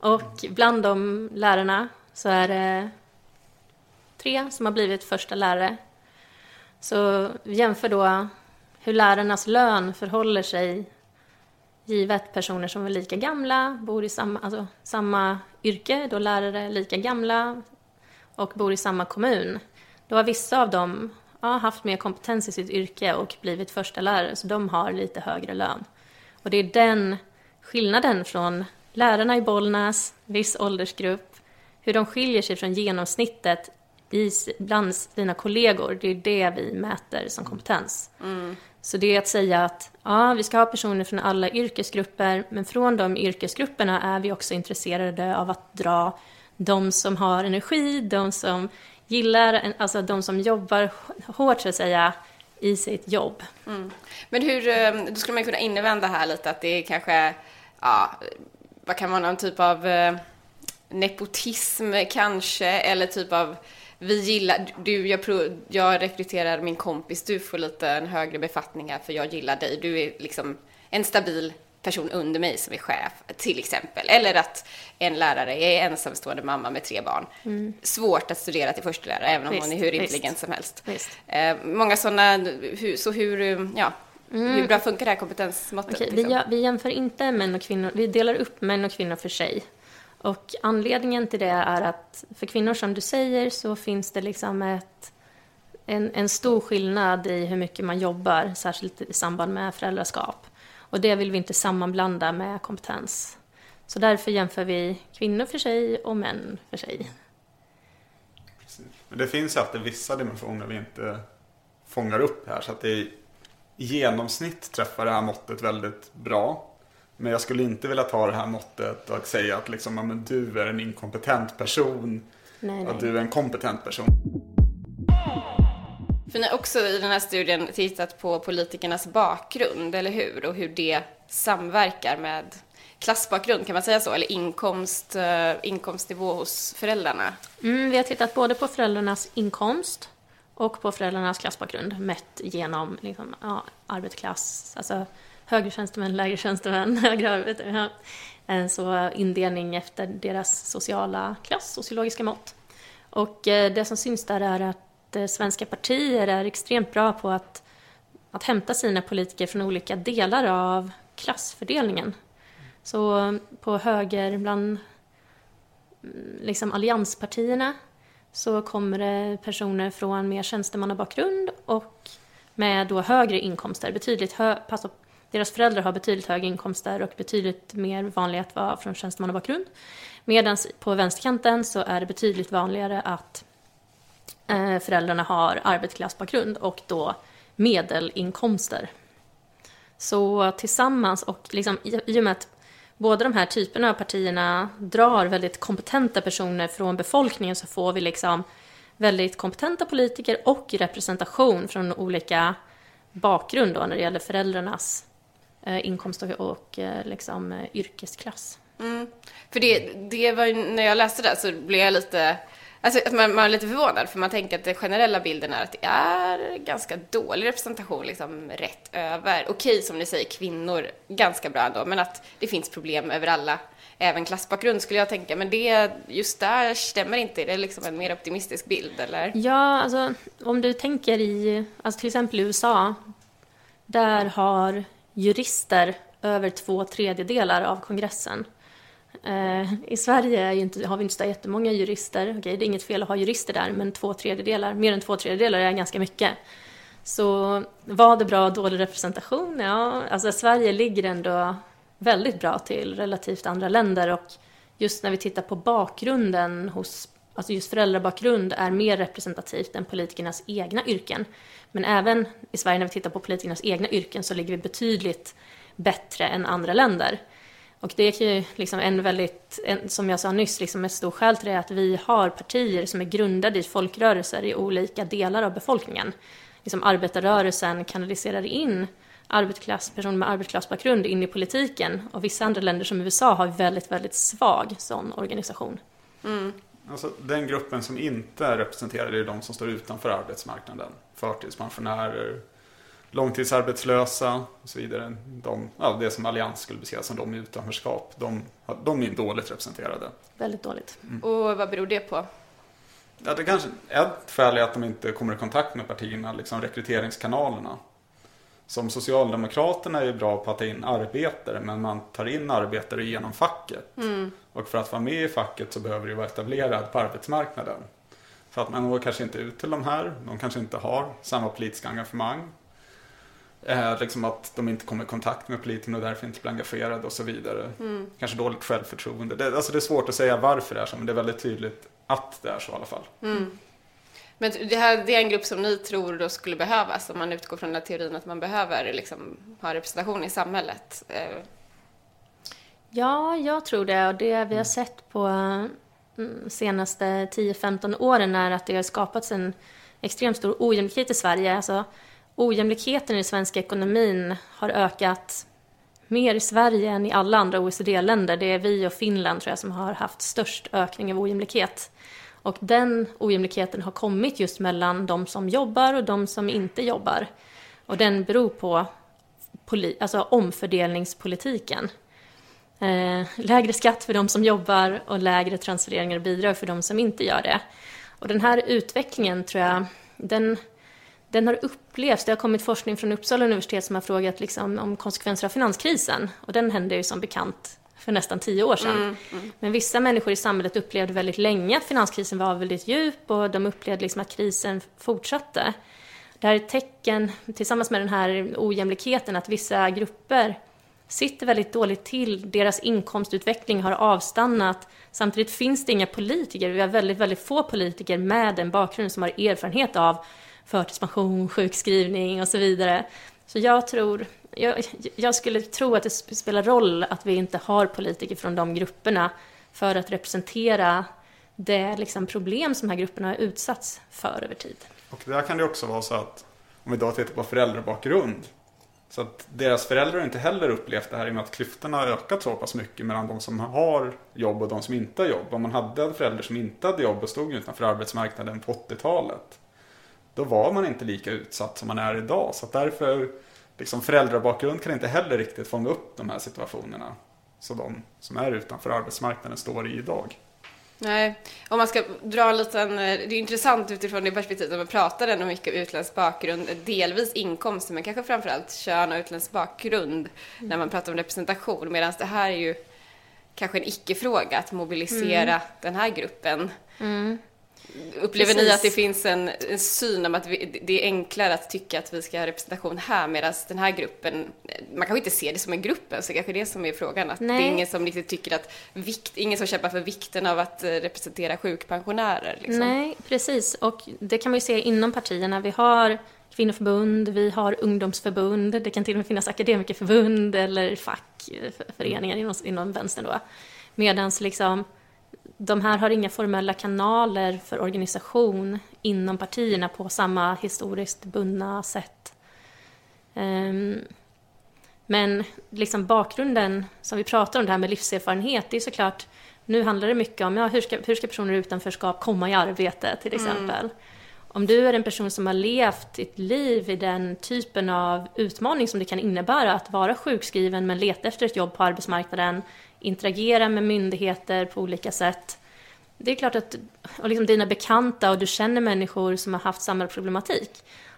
Och bland de lärarna så är det tre som har blivit första lärare. Så vi jämför då hur lärarnas lön förhåller sig givet personer som är lika gamla, bor i samma, alltså, samma yrke, då lärare är lika gamla och bor i samma kommun. Då har vissa av dem ja, haft mer kompetens i sitt yrke och blivit första lärare, så de har lite högre lön. Och det är den skillnaden från lärarna i Bollnäs, viss åldersgrupp, hur de skiljer sig från genomsnittet i, bland sina kollegor, det är det vi mäter som kompetens. Mm. Så det är att säga att ja, vi ska ha personer från alla yrkesgrupper, men från de yrkesgrupperna är vi också intresserade av att dra de som har energi, de som gillar, alltså de som jobbar hårt så att säga, i sitt jobb. Mm. Men hur, ehm, då skulle man kunna invända här lite att det är kanske, ja, vad kan vara någon typ av eh, nepotism kanske, eller typ av vi gillar, du, jag, prov, jag rekryterar min kompis, du får lite en högre befattning här för jag gillar dig. Du är liksom en stabil person under mig som är chef, till exempel. Eller att en lärare är ensamstående mamma med tre barn. Mm. Svårt att studera till förstelärare, även om visst, hon är hur intelligent som helst. Eh, många sådana, så hur, ja, mm. hur bra funkar det här kompetensmåttet? Okay, liksom? vi, vi jämför inte män och kvinnor, vi delar upp män och kvinnor för sig. Och anledningen till det är att för kvinnor, som du säger, så finns det liksom ett, en, en stor skillnad i hur mycket man jobbar, särskilt i samband med föräldraskap. Och det vill vi inte sammanblanda med kompetens. Så därför jämför vi kvinnor för sig och män för sig. Men det finns ju alltid vissa dimensioner vi inte fångar upp här. Så att det i genomsnitt träffar det här måttet väldigt bra. Men jag skulle inte vilja ta det här måttet och säga att liksom, men du är en inkompetent person. Nej, nej. Att du är en kompetent person. För ni har också i den här studien tittat på politikernas bakgrund, eller hur? Och hur det samverkar med klassbakgrund, kan man säga så? Eller inkomst, eh, inkomstnivå hos föräldrarna? Mm, vi har tittat både på föräldrarnas inkomst och på föräldrarnas klassbakgrund mätt genom liksom, ja, arbetarklass, alltså högre tjänstemän, lägre tjänstemän, (laughs) högre arbetare. Ja. Eh, så indelning efter deras sociala klass, sociologiska mått. Och eh, det som syns där är att Eh, svenska partier är extremt bra på att, att hämta sina politiker från olika delar av klassfördelningen. Så eh, på höger, bland mm, liksom allianspartierna, så kommer det personer från mer tjänstemannabakgrund och med då högre inkomster, betydligt hö, deras föräldrar har betydligt högre inkomster och betydligt mer vanligt att vara från tjänstemannabakgrund. Medan på vänsterkanten så är det betydligt vanligare att Eh, föräldrarna har arbetsklassbakgrund och då medelinkomster. Så tillsammans och liksom, i och med att båda de här typerna av partierna drar väldigt kompetenta personer från befolkningen så får vi liksom väldigt kompetenta politiker och representation från olika bakgrund då när det gäller föräldrarnas eh, inkomst och, och eh, liksom, eh, yrkesklass. Mm. För det, det var när jag läste det så blev jag lite Alltså man, man är lite förvånad för man tänker att den generella bilden är att det är ganska dålig representation liksom rätt över. Okej, som ni säger, kvinnor ganska bra ändå, men att det finns problem över alla, även klassbakgrund skulle jag tänka. Men det, just där stämmer inte, det är liksom en mer optimistisk bild eller? Ja, alltså om du tänker i, alltså till exempel i USA, där har jurister över två tredjedelar av kongressen. Eh, I Sverige inte, har vi inte så jättemånga jurister. Okej, det är inget fel att ha jurister där, men två tredjedelar, mer än två tredjedelar är ganska mycket. Så var det bra och dålig representation? Ja, alltså Sverige ligger ändå väldigt bra till relativt andra länder och just när vi tittar på bakgrunden hos, alltså just föräldrabakgrund är mer representativt än politikernas egna yrken. Men även i Sverige när vi tittar på politikernas egna yrken så ligger vi betydligt bättre än andra länder. Och det är ju liksom en väldigt, en, som jag sa nyss, liksom ett stort skäl till det är att vi har partier som är grundade i folkrörelser i olika delar av befolkningen. Liksom arbetarrörelsen kanaliserar in arbetarklass, personer med arbetarklassbakgrund in i politiken och vissa andra länder som USA har väldigt, väldigt svag sån organisation. Mm. Alltså, den gruppen som inte är representerad är de som står utanför arbetsmarknaden. Förtidspensionärer, långtidsarbetslösa och så vidare. De, ja, det som Allians skulle beskriva som de i utanförskap, de, de är dåligt representerade. Väldigt dåligt. Mm. Och vad beror det på? Ja, det kanske, ett skäl är att de inte kommer i kontakt med partierna, liksom rekryteringskanalerna. Som Socialdemokraterna är bra på att ta in arbetare, men man tar in arbetare genom facket. Mm. Och för att vara med i facket så behöver du vara etablerad på arbetsmarknaden. Så att man når kanske inte ut till de här, de kanske inte har samma politiska engagemang. Eh, liksom att de inte kommer i kontakt med politikerna och därför inte blir engagerade och så vidare. Mm. Kanske dåligt självförtroende. Det, alltså det är svårt att säga varför det är så, men det är väldigt tydligt att det är så i alla fall. Mm. Men det, här, det är en grupp som ni tror då skulle behövas om man utgår från den här teorin att man behöver liksom, ha representation i samhället? Eh. Ja, jag tror det. Och det vi har mm. sett på mm, senaste 10-15 åren är att det har skapats en extremt stor ojämlikhet i Sverige. Alltså, ojämlikheten i den svenska ekonomin har ökat mer i Sverige än i alla andra OECD-länder. Det är vi och Finland tror jag som har haft störst ökning av ojämlikhet. Och den ojämlikheten har kommit just mellan de som jobbar och de som inte jobbar. Och den beror på alltså omfördelningspolitiken. Eh, lägre skatt för de som jobbar och lägre transfereringar och bidrag för de som inte gör det. Och den här utvecklingen tror jag, den, den har upplevts. Det har kommit forskning från Uppsala universitet som har frågat liksom om konsekvenser av finanskrisen. Och den hände ju som bekant för nästan tio år sedan. Mm, mm. Men vissa människor i samhället upplevde väldigt länge att finanskrisen var väldigt djup och de upplevde liksom att krisen fortsatte. Det här är ett tecken, tillsammans med den här ojämlikheten, att vissa grupper sitter väldigt dåligt till. Deras inkomstutveckling har avstannat. Samtidigt finns det inga politiker. Vi har väldigt, väldigt få politiker med en bakgrund som har erfarenhet av förtidspension, sjukskrivning och så vidare. Så jag tror, jag, jag, skulle tro att det spelar roll att vi inte har politiker från de grupperna för att representera det liksom problem som de här grupperna har utsatts för över tid. Och där kan det också vara så att om vi då tittar på föräldrabakgrund så att deras föräldrar inte heller upplevt det här i och med att klyftorna har ökat så pass mycket mellan de som har jobb och de som inte har jobb. Om man hade en förälder som inte hade jobb och stod utanför arbetsmarknaden på 80-talet då var man inte lika utsatt som man är idag. Så därför, liksom föräldrabakgrund kan inte heller riktigt fånga upp de här situationerna. som de som är utanför arbetsmarknaden står i idag. Nej, om man ska dra en liten, det är intressant utifrån det perspektivet att man pratar ändå mycket om utländsk bakgrund, delvis inkomster men kanske framförallt kön och utländsk bakgrund mm. när man pratar om representation, medan det här är ju kanske en icke-fråga att mobilisera mm. den här gruppen. Mm. Upplever Precis. ni att det finns en, en syn om att vi, det är enklare att tycka att vi ska ha representation här medan den här gruppen, man kanske inte ser det som en grupp så kanske det som är frågan. Att Nej. det är ingen som riktigt tycker att vikt, ingen som kämpar för vikten av att eh, representera sjukpensionärer. Liksom. Nej, precis. Och det kan man ju se inom partierna. Vi har kvinnoförbund, vi har ungdomsförbund, det kan till och med finnas akademikerförbund eller fackföreningar inom, inom vänstern då. Medan liksom de här har inga formella kanaler för organisation inom partierna på samma historiskt bundna sätt. Um, men liksom bakgrunden som vi pratar om, det här med livserfarenhet, det är såklart, nu handlar det mycket om ja, hur, ska, hur ska personer i utanförskap komma i arbete till mm. exempel. Mm. Om du är en person som har levt ditt liv i den typen av utmaning som det kan innebära att vara sjukskriven men leta efter ett jobb på arbetsmarknaden, interagera med myndigheter på olika sätt. Det är klart att, och liksom dina bekanta och du känner människor som har haft samma problematik,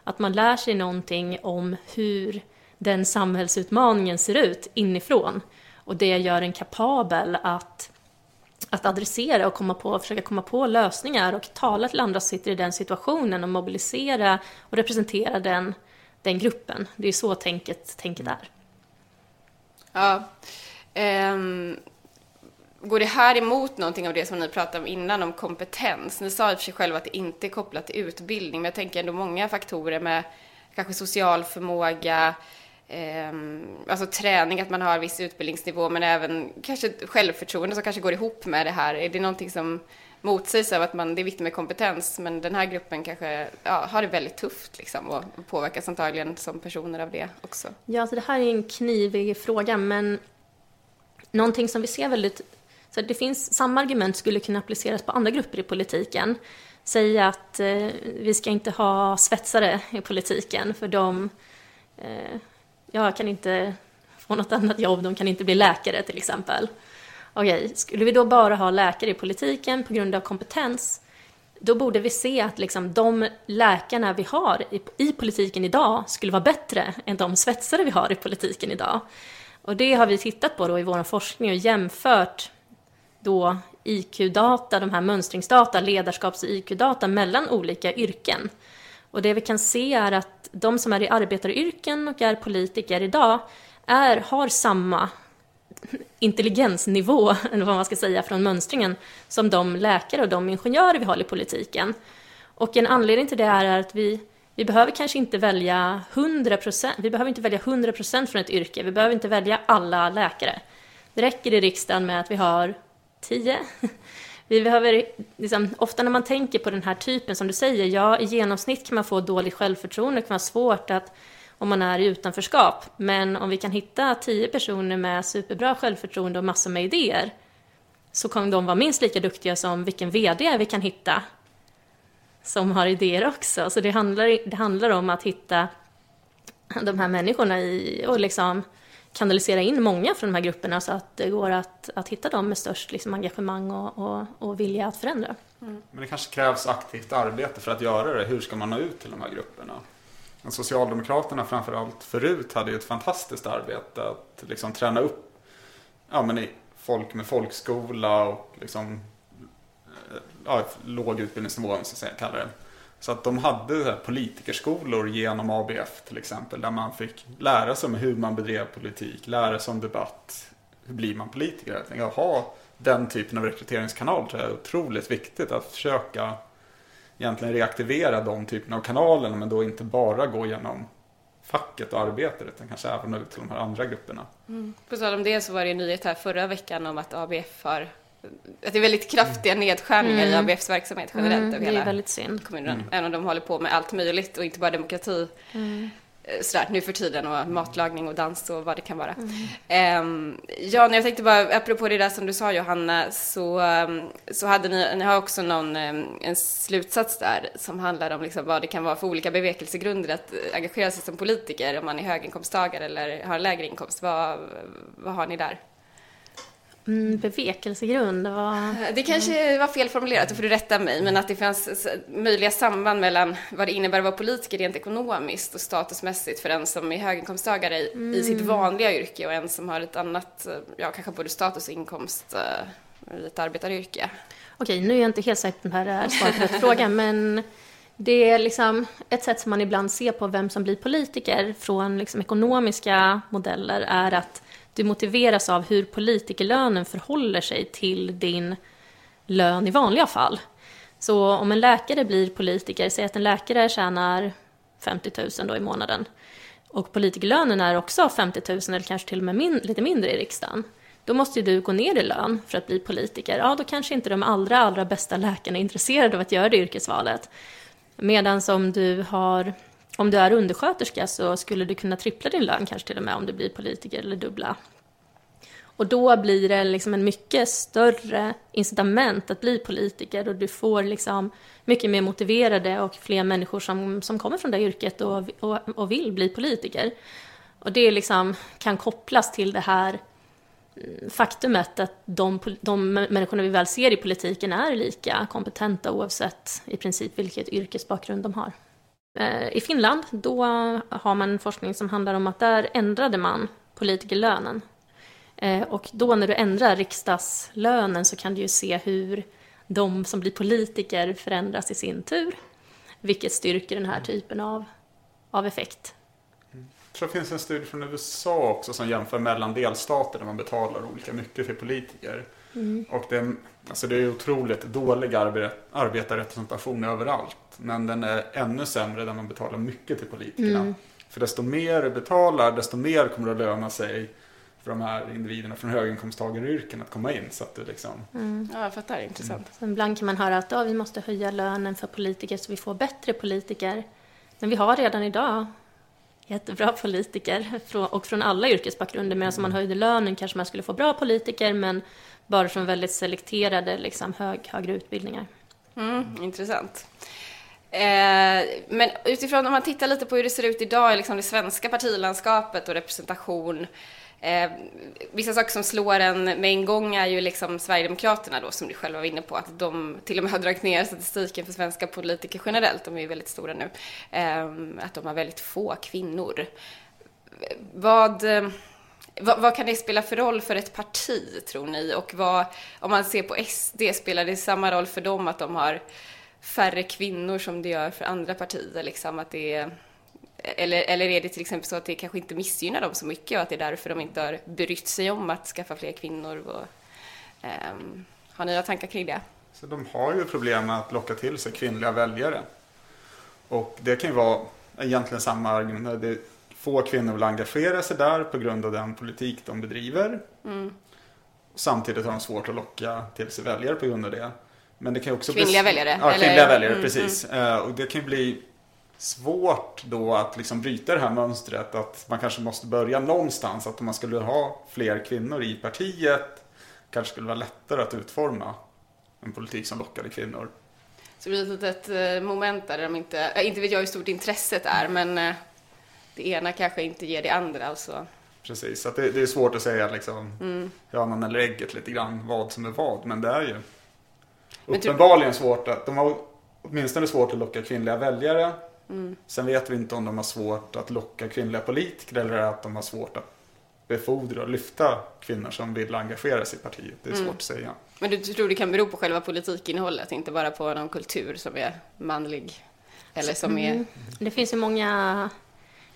att man lär sig någonting om hur den samhällsutmaningen ser ut inifrån. Och det gör en kapabel att, att adressera och komma på, försöka komma på lösningar och tala till andra som sitter i den situationen och mobilisera och representera den, den gruppen. Det är så tänket, tänket är. Ja. Um, går det här emot någonting av det som ni pratade om innan, om kompetens? Ni sa i och för sig själva att det inte är kopplat till utbildning, men jag tänker ändå många faktorer med kanske social förmåga, ehm, alltså träning, att man har viss utbildningsnivå, men även kanske självförtroende som kanske går ihop med det här. Är det någonting som motsägs av att man, det är viktigt med kompetens, men den här gruppen kanske ja, har det väldigt tufft liksom, och påverkas antagligen som personer av det också? Ja, så det här är en knivig fråga, men någonting som vi ser väldigt så det finns, samma argument skulle kunna appliceras på andra grupper i politiken. Säg att eh, vi ska inte ha svetsare i politiken för de eh, jag kan inte få något annat jobb, de kan inte bli läkare till exempel. Okej, skulle vi då bara ha läkare i politiken på grund av kompetens, då borde vi se att liksom de läkarna vi har i, i politiken idag skulle vara bättre än de svetsare vi har i politiken idag. Och det har vi tittat på då i vår forskning och jämfört då IQ-data, de här mönstringsdata, ledarskaps-IQ-data mellan olika yrken. Och det vi kan se är att de som är i arbetaryrken och är politiker idag är, har samma intelligensnivå, (laughs) eller vad man ska säga, från mönstringen som de läkare och de ingenjörer vi har i politiken. Och en anledning till det är att vi, vi behöver kanske inte välja 100%, vi behöver inte välja 100% från ett yrke, vi behöver inte välja alla läkare. Det räcker i riksdagen med att vi har 10. Vi behöver, liksom, ofta när man tänker på den här typen, som du säger, ja, i genomsnitt kan man få dåligt självförtroende, det kan vara svårt att, om man är i utanförskap. Men om vi kan hitta tio personer med superbra självförtroende och massor med idéer, så kommer de vara minst lika duktiga som vilken VD vi kan hitta som har idéer också. Så det handlar, det handlar om att hitta de här människorna i, och liksom kanalisera in många från de här grupperna så att det går att, att hitta dem med störst liksom, engagemang och, och, och vilja att förändra. Mm. Men det kanske krävs aktivt arbete för att göra det. Hur ska man nå ut till de här grupperna? Socialdemokraterna framförallt förut hade ju ett fantastiskt arbete att liksom träna upp ja, men folk med folkskola och liksom, ja, låg utbildningsnivå, om jag kallar det. Så att de hade politikerskolor genom ABF till exempel. Där man fick lära sig om hur man bedrev politik, lära sig om debatt. Hur blir man politiker? Att ha den typen av rekryteringskanal tror jag är otroligt viktigt. Att försöka egentligen reaktivera de typerna av kanalerna men då inte bara gå genom facket och arbetet utan kanske även ut till de här andra grupperna. Mm. På tal om det så var det en nyhet här förra veckan om att ABF har att det är väldigt kraftiga nedskärningar mm. i ABFs verksamhet generellt mm, över hela väldigt synd. kommunen. Mm. Även om de håller på med allt möjligt och inte bara demokrati mm. Eh, sådär, nu för tiden och matlagning och dans och vad det kan vara. Mm. Um, ja, jag tänkte bara, apropå det där som du sa Johanna, så, um, så hade ni, ni har också någon, um, en slutsats där som handlar om liksom vad det kan vara för olika bevekelsegrunder att engagera sig som politiker om man är höginkomsttagare eller har lägre inkomst. Vad, vad har ni där? Mm, bevekelsegrund, det var... Det kanske var fel formulerat, då får du rätta mig, men att det fanns möjliga samband mellan vad det innebär att vara politiker rent ekonomiskt och statusmässigt för en som är höginkomsttagare i, mm. i sitt vanliga yrke och en som har ett annat, ja kanske både status och inkomst i ett arbetaryrke. Okej, nu är jag inte helt säker på det här är svaret på rätt fråga, (laughs) men det är liksom ett sätt som man ibland ser på vem som blir politiker från liksom ekonomiska modeller är att du motiveras av hur politikerlönen förhåller sig till din lön i vanliga fall. Så om en läkare blir politiker, säg att en läkare tjänar 50 000 då i månaden och politikerlönen är också 50 000 eller kanske till och med min, lite mindre i riksdagen. Då måste ju du gå ner i lön för att bli politiker. Ja, då kanske inte de allra, allra bästa läkarna är intresserade av att göra det yrkesvalet. Medan om du har om du är undersköterska så skulle du kunna trippla din lön kanske till och med om du blir politiker eller dubbla. Och då blir det liksom en mycket större incitament att bli politiker och du får liksom mycket mer motiverade och fler människor som, som kommer från det yrket och, och, och vill bli politiker. Och det liksom kan kopplas till det här mm, faktumet att de, de människorna vi väl ser i politiken är lika kompetenta oavsett i princip vilket yrkesbakgrund de har. Eh, I Finland, då har man forskning som handlar om att där ändrade man politikerlönen. Eh, och då när du ändrar riksdagslönen så kan du ju se hur de som blir politiker förändras i sin tur. Vilket styrker den här typen av, av effekt. Jag tror det finns en studie från USA också som jämför mellan delstater där man betalar olika mycket för politiker. Mm. Och det, alltså det är otroligt dålig arbetarrepresentation överallt. Men den är ännu sämre där man betalar mycket till politikerna. Mm. För desto mer du betalar, desto mer kommer det att löna sig för de här individerna från höginkomsttagaryrken att komma in. Så att det liksom... Mm. Ja, jag fattar. Intressant. Mm. Ibland kan man höra att ja, vi måste höja lönen för politiker så vi får bättre politiker. Men vi har redan idag jättebra politiker och från alla yrkesbakgrunder. Medan om man höjde lönen kanske man skulle få bra politiker men bara från väldigt selekterade liksom, hög, högre utbildningar. Mm, intressant. Eh, men utifrån om man tittar lite på hur det ser ut idag i liksom det svenska partilandskapet och representation. Eh, vissa saker som slår en med en gång är ju liksom Sverigedemokraterna då, som du själv var inne på, att de till och med har dragit ner statistiken för svenska politiker generellt, de är ju väldigt stora nu, eh, att de har väldigt få kvinnor. Vad, eh, vad, vad, kan det spela för roll för ett parti, tror ni? Och vad, om man ser på SD, spelar det samma roll för dem att de har färre kvinnor som det gör för andra partier? Liksom, att det är, eller, eller är det till exempel så att det kanske inte missgynnar dem så mycket och att det är därför de inte har brytt sig om att skaffa fler kvinnor? Och, um, har ni några tankar kring det? Så de har ju problem med att locka till sig kvinnliga väljare. Och det kan ju vara egentligen samma argument. Det få kvinnor vill engagera sig där på grund av den politik de bedriver. Mm. Samtidigt har de svårt att locka till sig väljare på grund av det. Men det kan också kvinnliga bli... väljare? Ja, kvinnliga eller? väljare, mm, precis. Mm. Och det kan bli svårt då att liksom bryta det här mönstret. Att man kanske måste börja någonstans. Att om man skulle ha fler kvinnor i partiet kanske skulle vara lättare att utforma en politik som lockade kvinnor. Så det blir ett litet eh, moment där de inte, inte vet jag hur stort intresset är, men eh, det ena kanske inte ger det andra. Alltså. Precis, så det, det, är svårt att säga liksom, mm. hönan eller ägget lite grann, vad som är vad. Men det är ju uppenbarligen svårt att, de har åtminstone svårt att locka kvinnliga väljare. Mm. Sen vet vi inte om de har svårt att locka kvinnliga politiker eller att de har svårt att befordra och lyfta kvinnor som vill engagera sig i partiet. Det är mm. svårt att säga. Men du tror det kan bero på själva politikinnehållet, inte bara på någon kultur som är manlig? Eller som är... Mm. Det finns ju många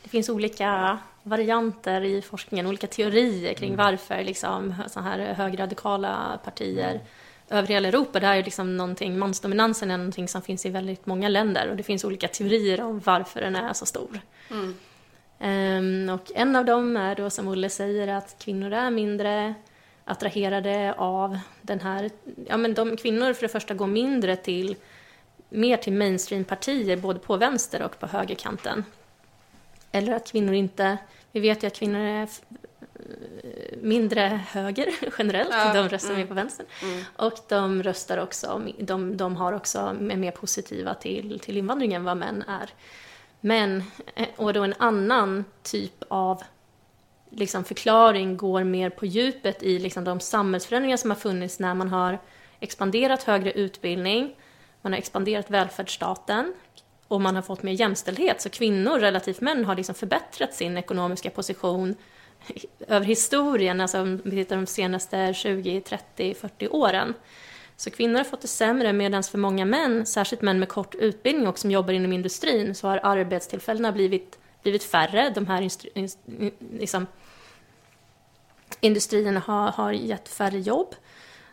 det finns olika varianter i forskningen, olika teorier kring mm. varför liksom, så här högradikala partier mm. Över hela Europa, det här är liksom någonting, mansdominansen är någonting som finns i väldigt många länder och det finns olika teorier om varför den är så stor. Mm. Um, och en av dem är då som Olle säger att kvinnor är mindre attraherade av den här, ja men de kvinnor för det första går mindre till, mer till mainstreampartier både på vänster och på högerkanten. Eller att kvinnor inte... Vi vet ju att kvinnor är mindre höger (laughs) generellt, ja, de röstar mm, mer på vänster. Mm. Och de röstar också, de, de har också, är mer positiva till, till invandring än vad män är. Men, eh, och då en annan typ av liksom förklaring går mer på djupet i liksom de samhällsförändringar som har funnits när man har expanderat högre utbildning, man har expanderat välfärdsstaten, och man har fått mer jämställdhet. Så kvinnor relativt män har liksom förbättrat sin ekonomiska position (laughs) över historien, alltså om vi tittar de senaste 20, 30, 40 åren. Så kvinnor har fått det sämre medan för många män, särskilt män med kort utbildning och som jobbar inom industrin, så har arbetstillfällena blivit, blivit färre. De här liksom, industrierna har, har gett färre jobb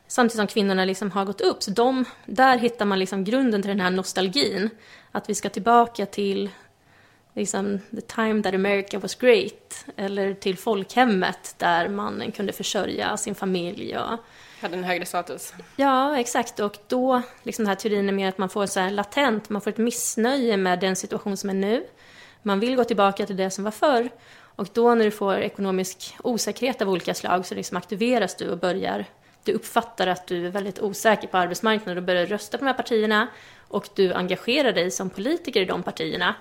samtidigt som kvinnorna liksom har gått upp. Så de, där hittar man liksom grunden till den här nostalgin. Att vi ska tillbaka till liksom, the time that America was great. Eller till folkhemmet där mannen kunde försörja sin familj. Och, hade en högre status. Ja, exakt. Och då, liksom den här teorin är mer att man får så latent, man får ett missnöje med den situation som är nu. Man vill gå tillbaka till det som var förr. Och då när du får ekonomisk osäkerhet av olika slag så liksom aktiveras du och börjar du uppfattar att du är väldigt osäker på arbetsmarknaden och börjar rösta på de här partierna och du engagerar dig som politiker i de partierna.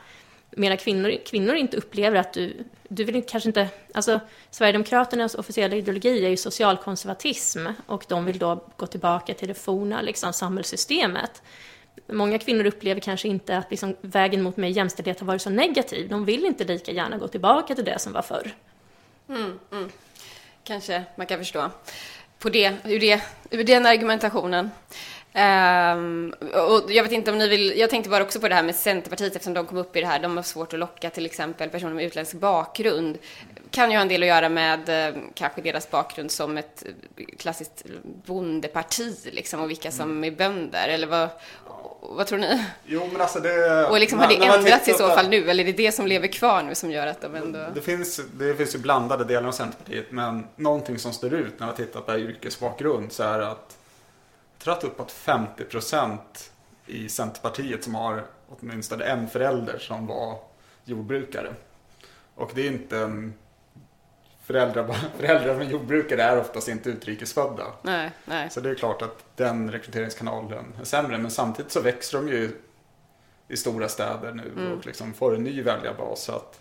Medan kvinnor, kvinnor inte upplever att du, du vill kanske inte, alltså Sverigedemokraternas officiella ideologi är ju socialkonservatism och de vill då gå tillbaka till det forna liksom, samhällssystemet. många kvinnor upplever kanske inte att liksom vägen mot mer jämställdhet har varit så negativ. De vill inte lika gärna gå tillbaka till det som var förr. Mm, mm. Kanske man kan förstå på det, ur, det, ur den argumentationen. Um, och jag vet inte om ni vill, jag tänkte bara också på det här med Centerpartiet eftersom de kom upp i det här, de har svårt att locka till exempel personer med utländsk bakgrund. Kan ju ha en del att göra med eh, kanske deras bakgrund som ett klassiskt bondeparti liksom och vilka som är bönder eller vad, vad tror ni? Jo men alltså det... Och liksom har det ändrats i så fall nu eller är det det som lever kvar nu som gör att de ändå... Det finns, det finns ju blandade delar av Centerpartiet men någonting som står ut när man tittar på yrkesbakgrund så är att att uppåt 50 procent i Centerpartiet som har åtminstone en förälder som var jordbrukare. Och det är inte en föräldrar, (laughs) föräldrar med jordbrukare är oftast inte utrikesfödda. Nej, nej. Så det är klart att den rekryteringskanalen är sämre. Men samtidigt så växer de ju i stora städer nu mm. och liksom får en ny väljarbas. Så att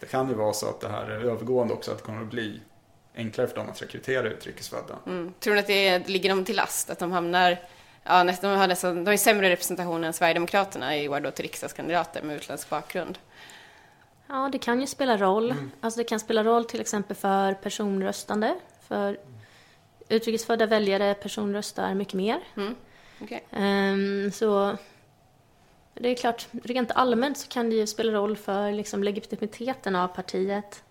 det kan ju vara så att det här är övergående också, att det kommer att bli enklare för dem att rekrytera utrikesfödda. Mm. Tror ni att det ligger dem till last att de hamnar Ja, nästan, de, har nästan, de har sämre representation än Sverigedemokraterna i år då till riksdagskandidater med utländsk bakgrund. Ja, det kan ju spela roll. Mm. Alltså det kan spela roll till exempel för personröstande. För utrikesfödda väljare personröstar mycket mer. Mm. Okay. Um, ehm, så det är klart, rent allmänt så kan det ju spela roll för liksom legitimiteten av partiet.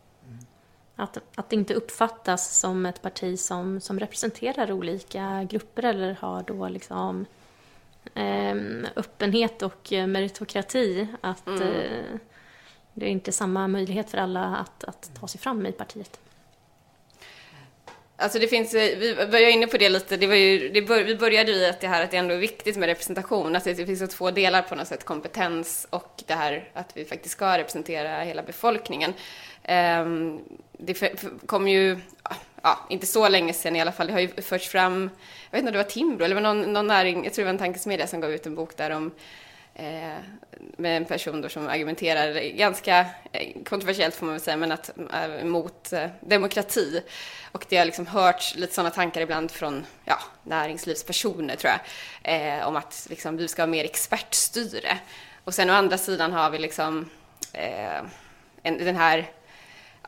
Att, att det inte uppfattas som ett parti som, som representerar olika grupper eller har då liksom eh, öppenhet och meritokrati. Att mm. eh, det är inte samma möjlighet för alla att, att ta sig fram i partiet. Alltså det finns, vi var inne på det lite, det var ju, det bör, vi började i att det här att det ändå är viktigt med representation, att det, det finns två delar på något sätt, kompetens och det här att vi faktiskt ska representera hela befolkningen. Ehm, det kom ju, ja, inte så länge sedan i alla fall, det har ju förts fram, jag vet inte om det var Timbro eller någon, någon näring, jag tror det var en tankesmedja som gav ut en bok där om eh, med en person då som argumenterar ganska eh, kontroversiellt får man väl säga, men att, eh, mot demokrati. Och det har liksom hört lite sådana tankar ibland från ja, näringslivspersoner tror jag, eh, om att liksom, vi ska ha mer expertstyre. Och sen å andra sidan har vi liksom eh, en, den här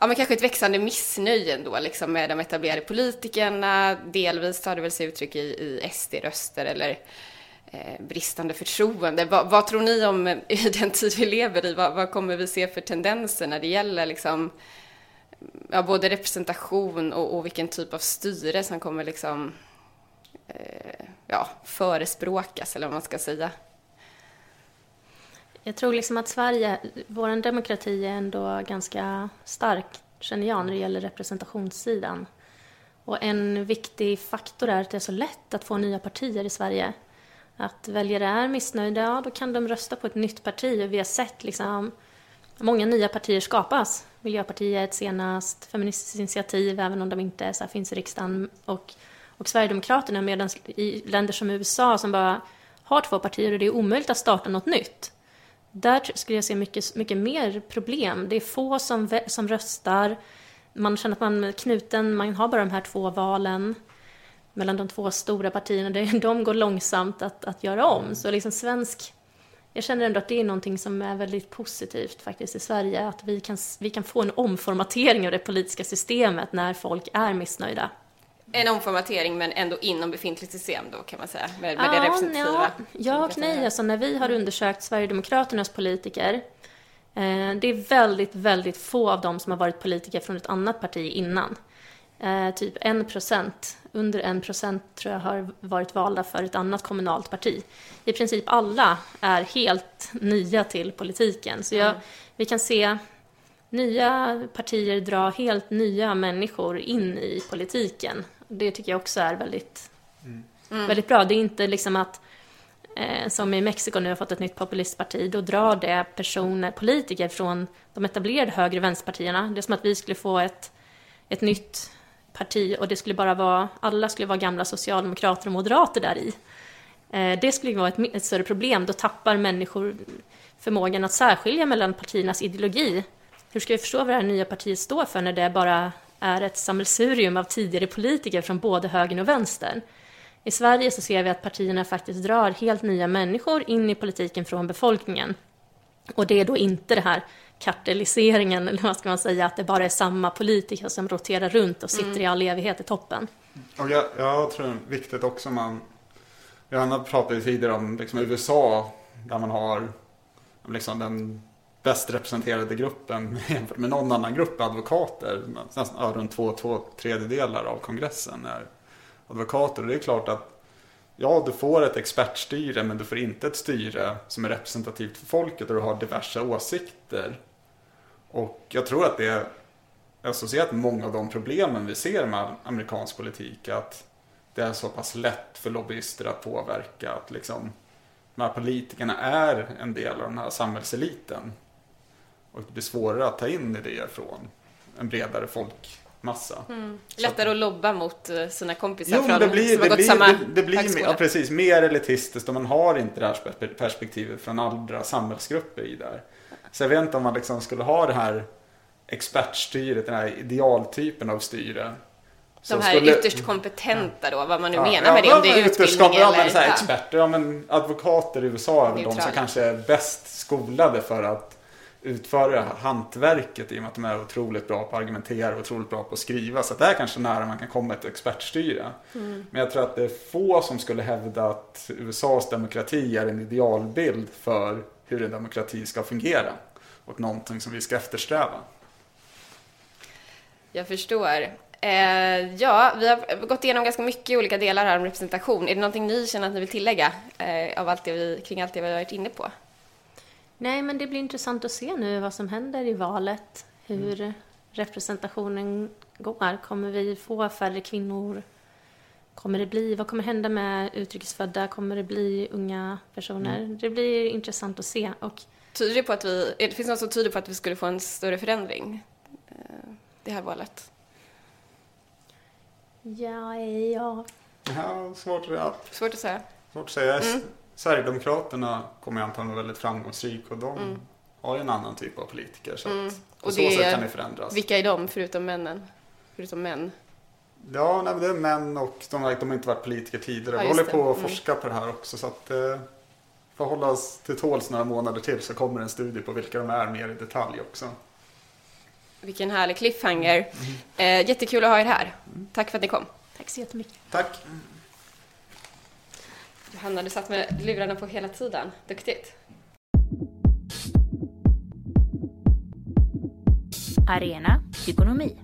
ja, men kanske ett växande missnöje ändå liksom, med de etablerade politikerna. Delvis tar det väl sig uttryck i, i SD-röster eller eh, bristande förtroende. Va, vad tror ni om eh, (laughs) i den tid vi lever i? Vad, vad, kommer vi se för tendenser när det gäller liksom, ja, både representation och, och vilken typ av styre som kommer liksom, eh, ja, förespråkas, eller vad man ska säga? Jag tror liksom att Sverige, vår demokrati är ändå ganska stark, känner jag, när det gäller representationssidan. Och en viktig faktor är att det är så lätt att få nya partier i Sverige. Att väljare är missnöjda, ja, då kan de rösta på ett nytt parti. Och vi har sett liksom, många nya partier skapas. Miljöpartiet senast, Feministiskt initiativ, även om de inte så här, finns i riksdagen, och, och Sverigedemokraterna, medan i länder som USA som bara har två partier och det är omöjligt att starta något nytt. Där skulle jag se mycket, mycket mer problem. Det är få som, som röstar. Man känner att man är knuten, man har bara de här två valen mellan de två stora partierna. (laughs) De går långsamt att, att göra om. Så liksom svensk... Jag känner ändå att det är någonting som är väldigt positivt faktiskt i Sverige. Att vi kan, vi kan få en omformatering av det politiska systemet när folk är missnöjda. En omformatering men ändå inom befintligt system då kan man säga, med, med ja, det representativa? Ja, ja och nej. Alltså när vi har undersökt Sverigedemokraternas politiker, eh, det är väldigt, väldigt få av dem som har varit politiker från ett annat parti innan. Eh, typ en procent, under en procent tror jag har varit valda för ett annat kommunalt parti. I princip alla är helt nya till politiken. Så jag, mm. vi kan se nya partier dra helt nya människor in i politiken. Det tycker jag också är väldigt, mm. väldigt bra. Det är inte liksom att eh, som i Mexiko nu har fått ett nytt populistparti, då drar det personer, politiker från de etablerade högre vänsterpartierna. Det är som att vi skulle få ett, ett nytt parti och det skulle bara vara, alla skulle vara gamla socialdemokrater och moderater där i. Eh, det skulle vara ett, ett större problem, då tappar människor förmågan att särskilja mellan partiernas ideologi. Hur ska vi förstå vad det här nya partiet står för när det bara är ett sammelsurium av tidigare politiker från både högern och vänstern? I Sverige så ser vi att partierna faktiskt drar helt nya människor in i politiken från befolkningen. Och det är då inte det här kartelliseringen, eller vad ska man säga, att det bara är samma politiker som roterar runt och sitter mm. i all evighet i toppen. Och jag, jag tror det är viktigt också, man, Johanna pratade tidigare om liksom USA, där man har liksom den bäst representerade gruppen jämfört med någon annan grupp advokater. Nästan runt två, två tredjedelar av kongressen är advokater. Och det är klart att ja, du får ett expertstyre men du får inte ett styre som är representativt för folket och du har diverse åsikter. Och jag tror att det är associerat med många av de problemen vi ser med amerikansk politik. Att det är så pass lätt för lobbyister att påverka. Att liksom, de här politikerna är en del av den här samhällseliten. Och det blir svårare att ta in idéer från en bredare folkmassa. Mm. Lättare att lobba mot eh, sina kompisar jo, från, det blir, som har gått blir, samma det, det blir ja, precis, mer elitistiskt och man har inte det här perspektivet från andra samhällsgrupper i där. Så jag vet inte om man liksom skulle ha det här expertstyret, den här idealtypen av styre. De här skulle, ytterst kompetenta då, vad man nu ja, menar med det, om det är utbildning eller... Ja, men så här, experter, ja men advokater i USA är väl de som kanske är bäst skolade för att utföra hantverket i och med att de är otroligt bra på att argumentera och otroligt bra på att skriva. Så det är kanske nära man kan komma ett expertstyre. Mm. Men jag tror att det är få som skulle hävda att USAs demokrati är en idealbild för hur en demokrati ska fungera. Och någonting som vi ska eftersträva. Jag förstår. Eh, ja, vi har gått igenom ganska mycket olika delar här om representation. Är det någonting ni känner att ni vill tillägga eh, av allt det vi, kring allt det vi har varit inne på? Nej, men det blir intressant att se nu vad som händer i valet. Hur mm. representationen går. Kommer vi få färre kvinnor? Kommer det bli, vad kommer hända med utrikesfödda? Kommer det bli unga personer? Mm. Det blir intressant att se. Och, tyder det på att vi, det finns något som tyder på att vi skulle få en större förändring eh, det här valet? Ja, ja. ja svårt att. Svårt att säga. Svårt att säga. Mm. Sverigedemokraterna kommer jag antagligen vara väldigt framgångsrik och de mm. har ju en annan typ av politiker. Så mm. att på och så det, sätt kan det förändras. Vilka är de förutom männen? Förutom män? Ja, nej, det är män och de, de har inte varit politiker tidigare. Ja, Vi håller på att mm. forska på det här också. Så att eh, får hålla oss till tåls några månader till så kommer en studie på vilka de är mer i detalj också. Vilken härlig cliffhanger. Mm. Eh, jättekul att ha er här. Mm. Tack för att ni kom. Tack så jättemycket. Tack. Johanna, du satt med lurarna på hela tiden. Duktigt. Arena Psykonomi.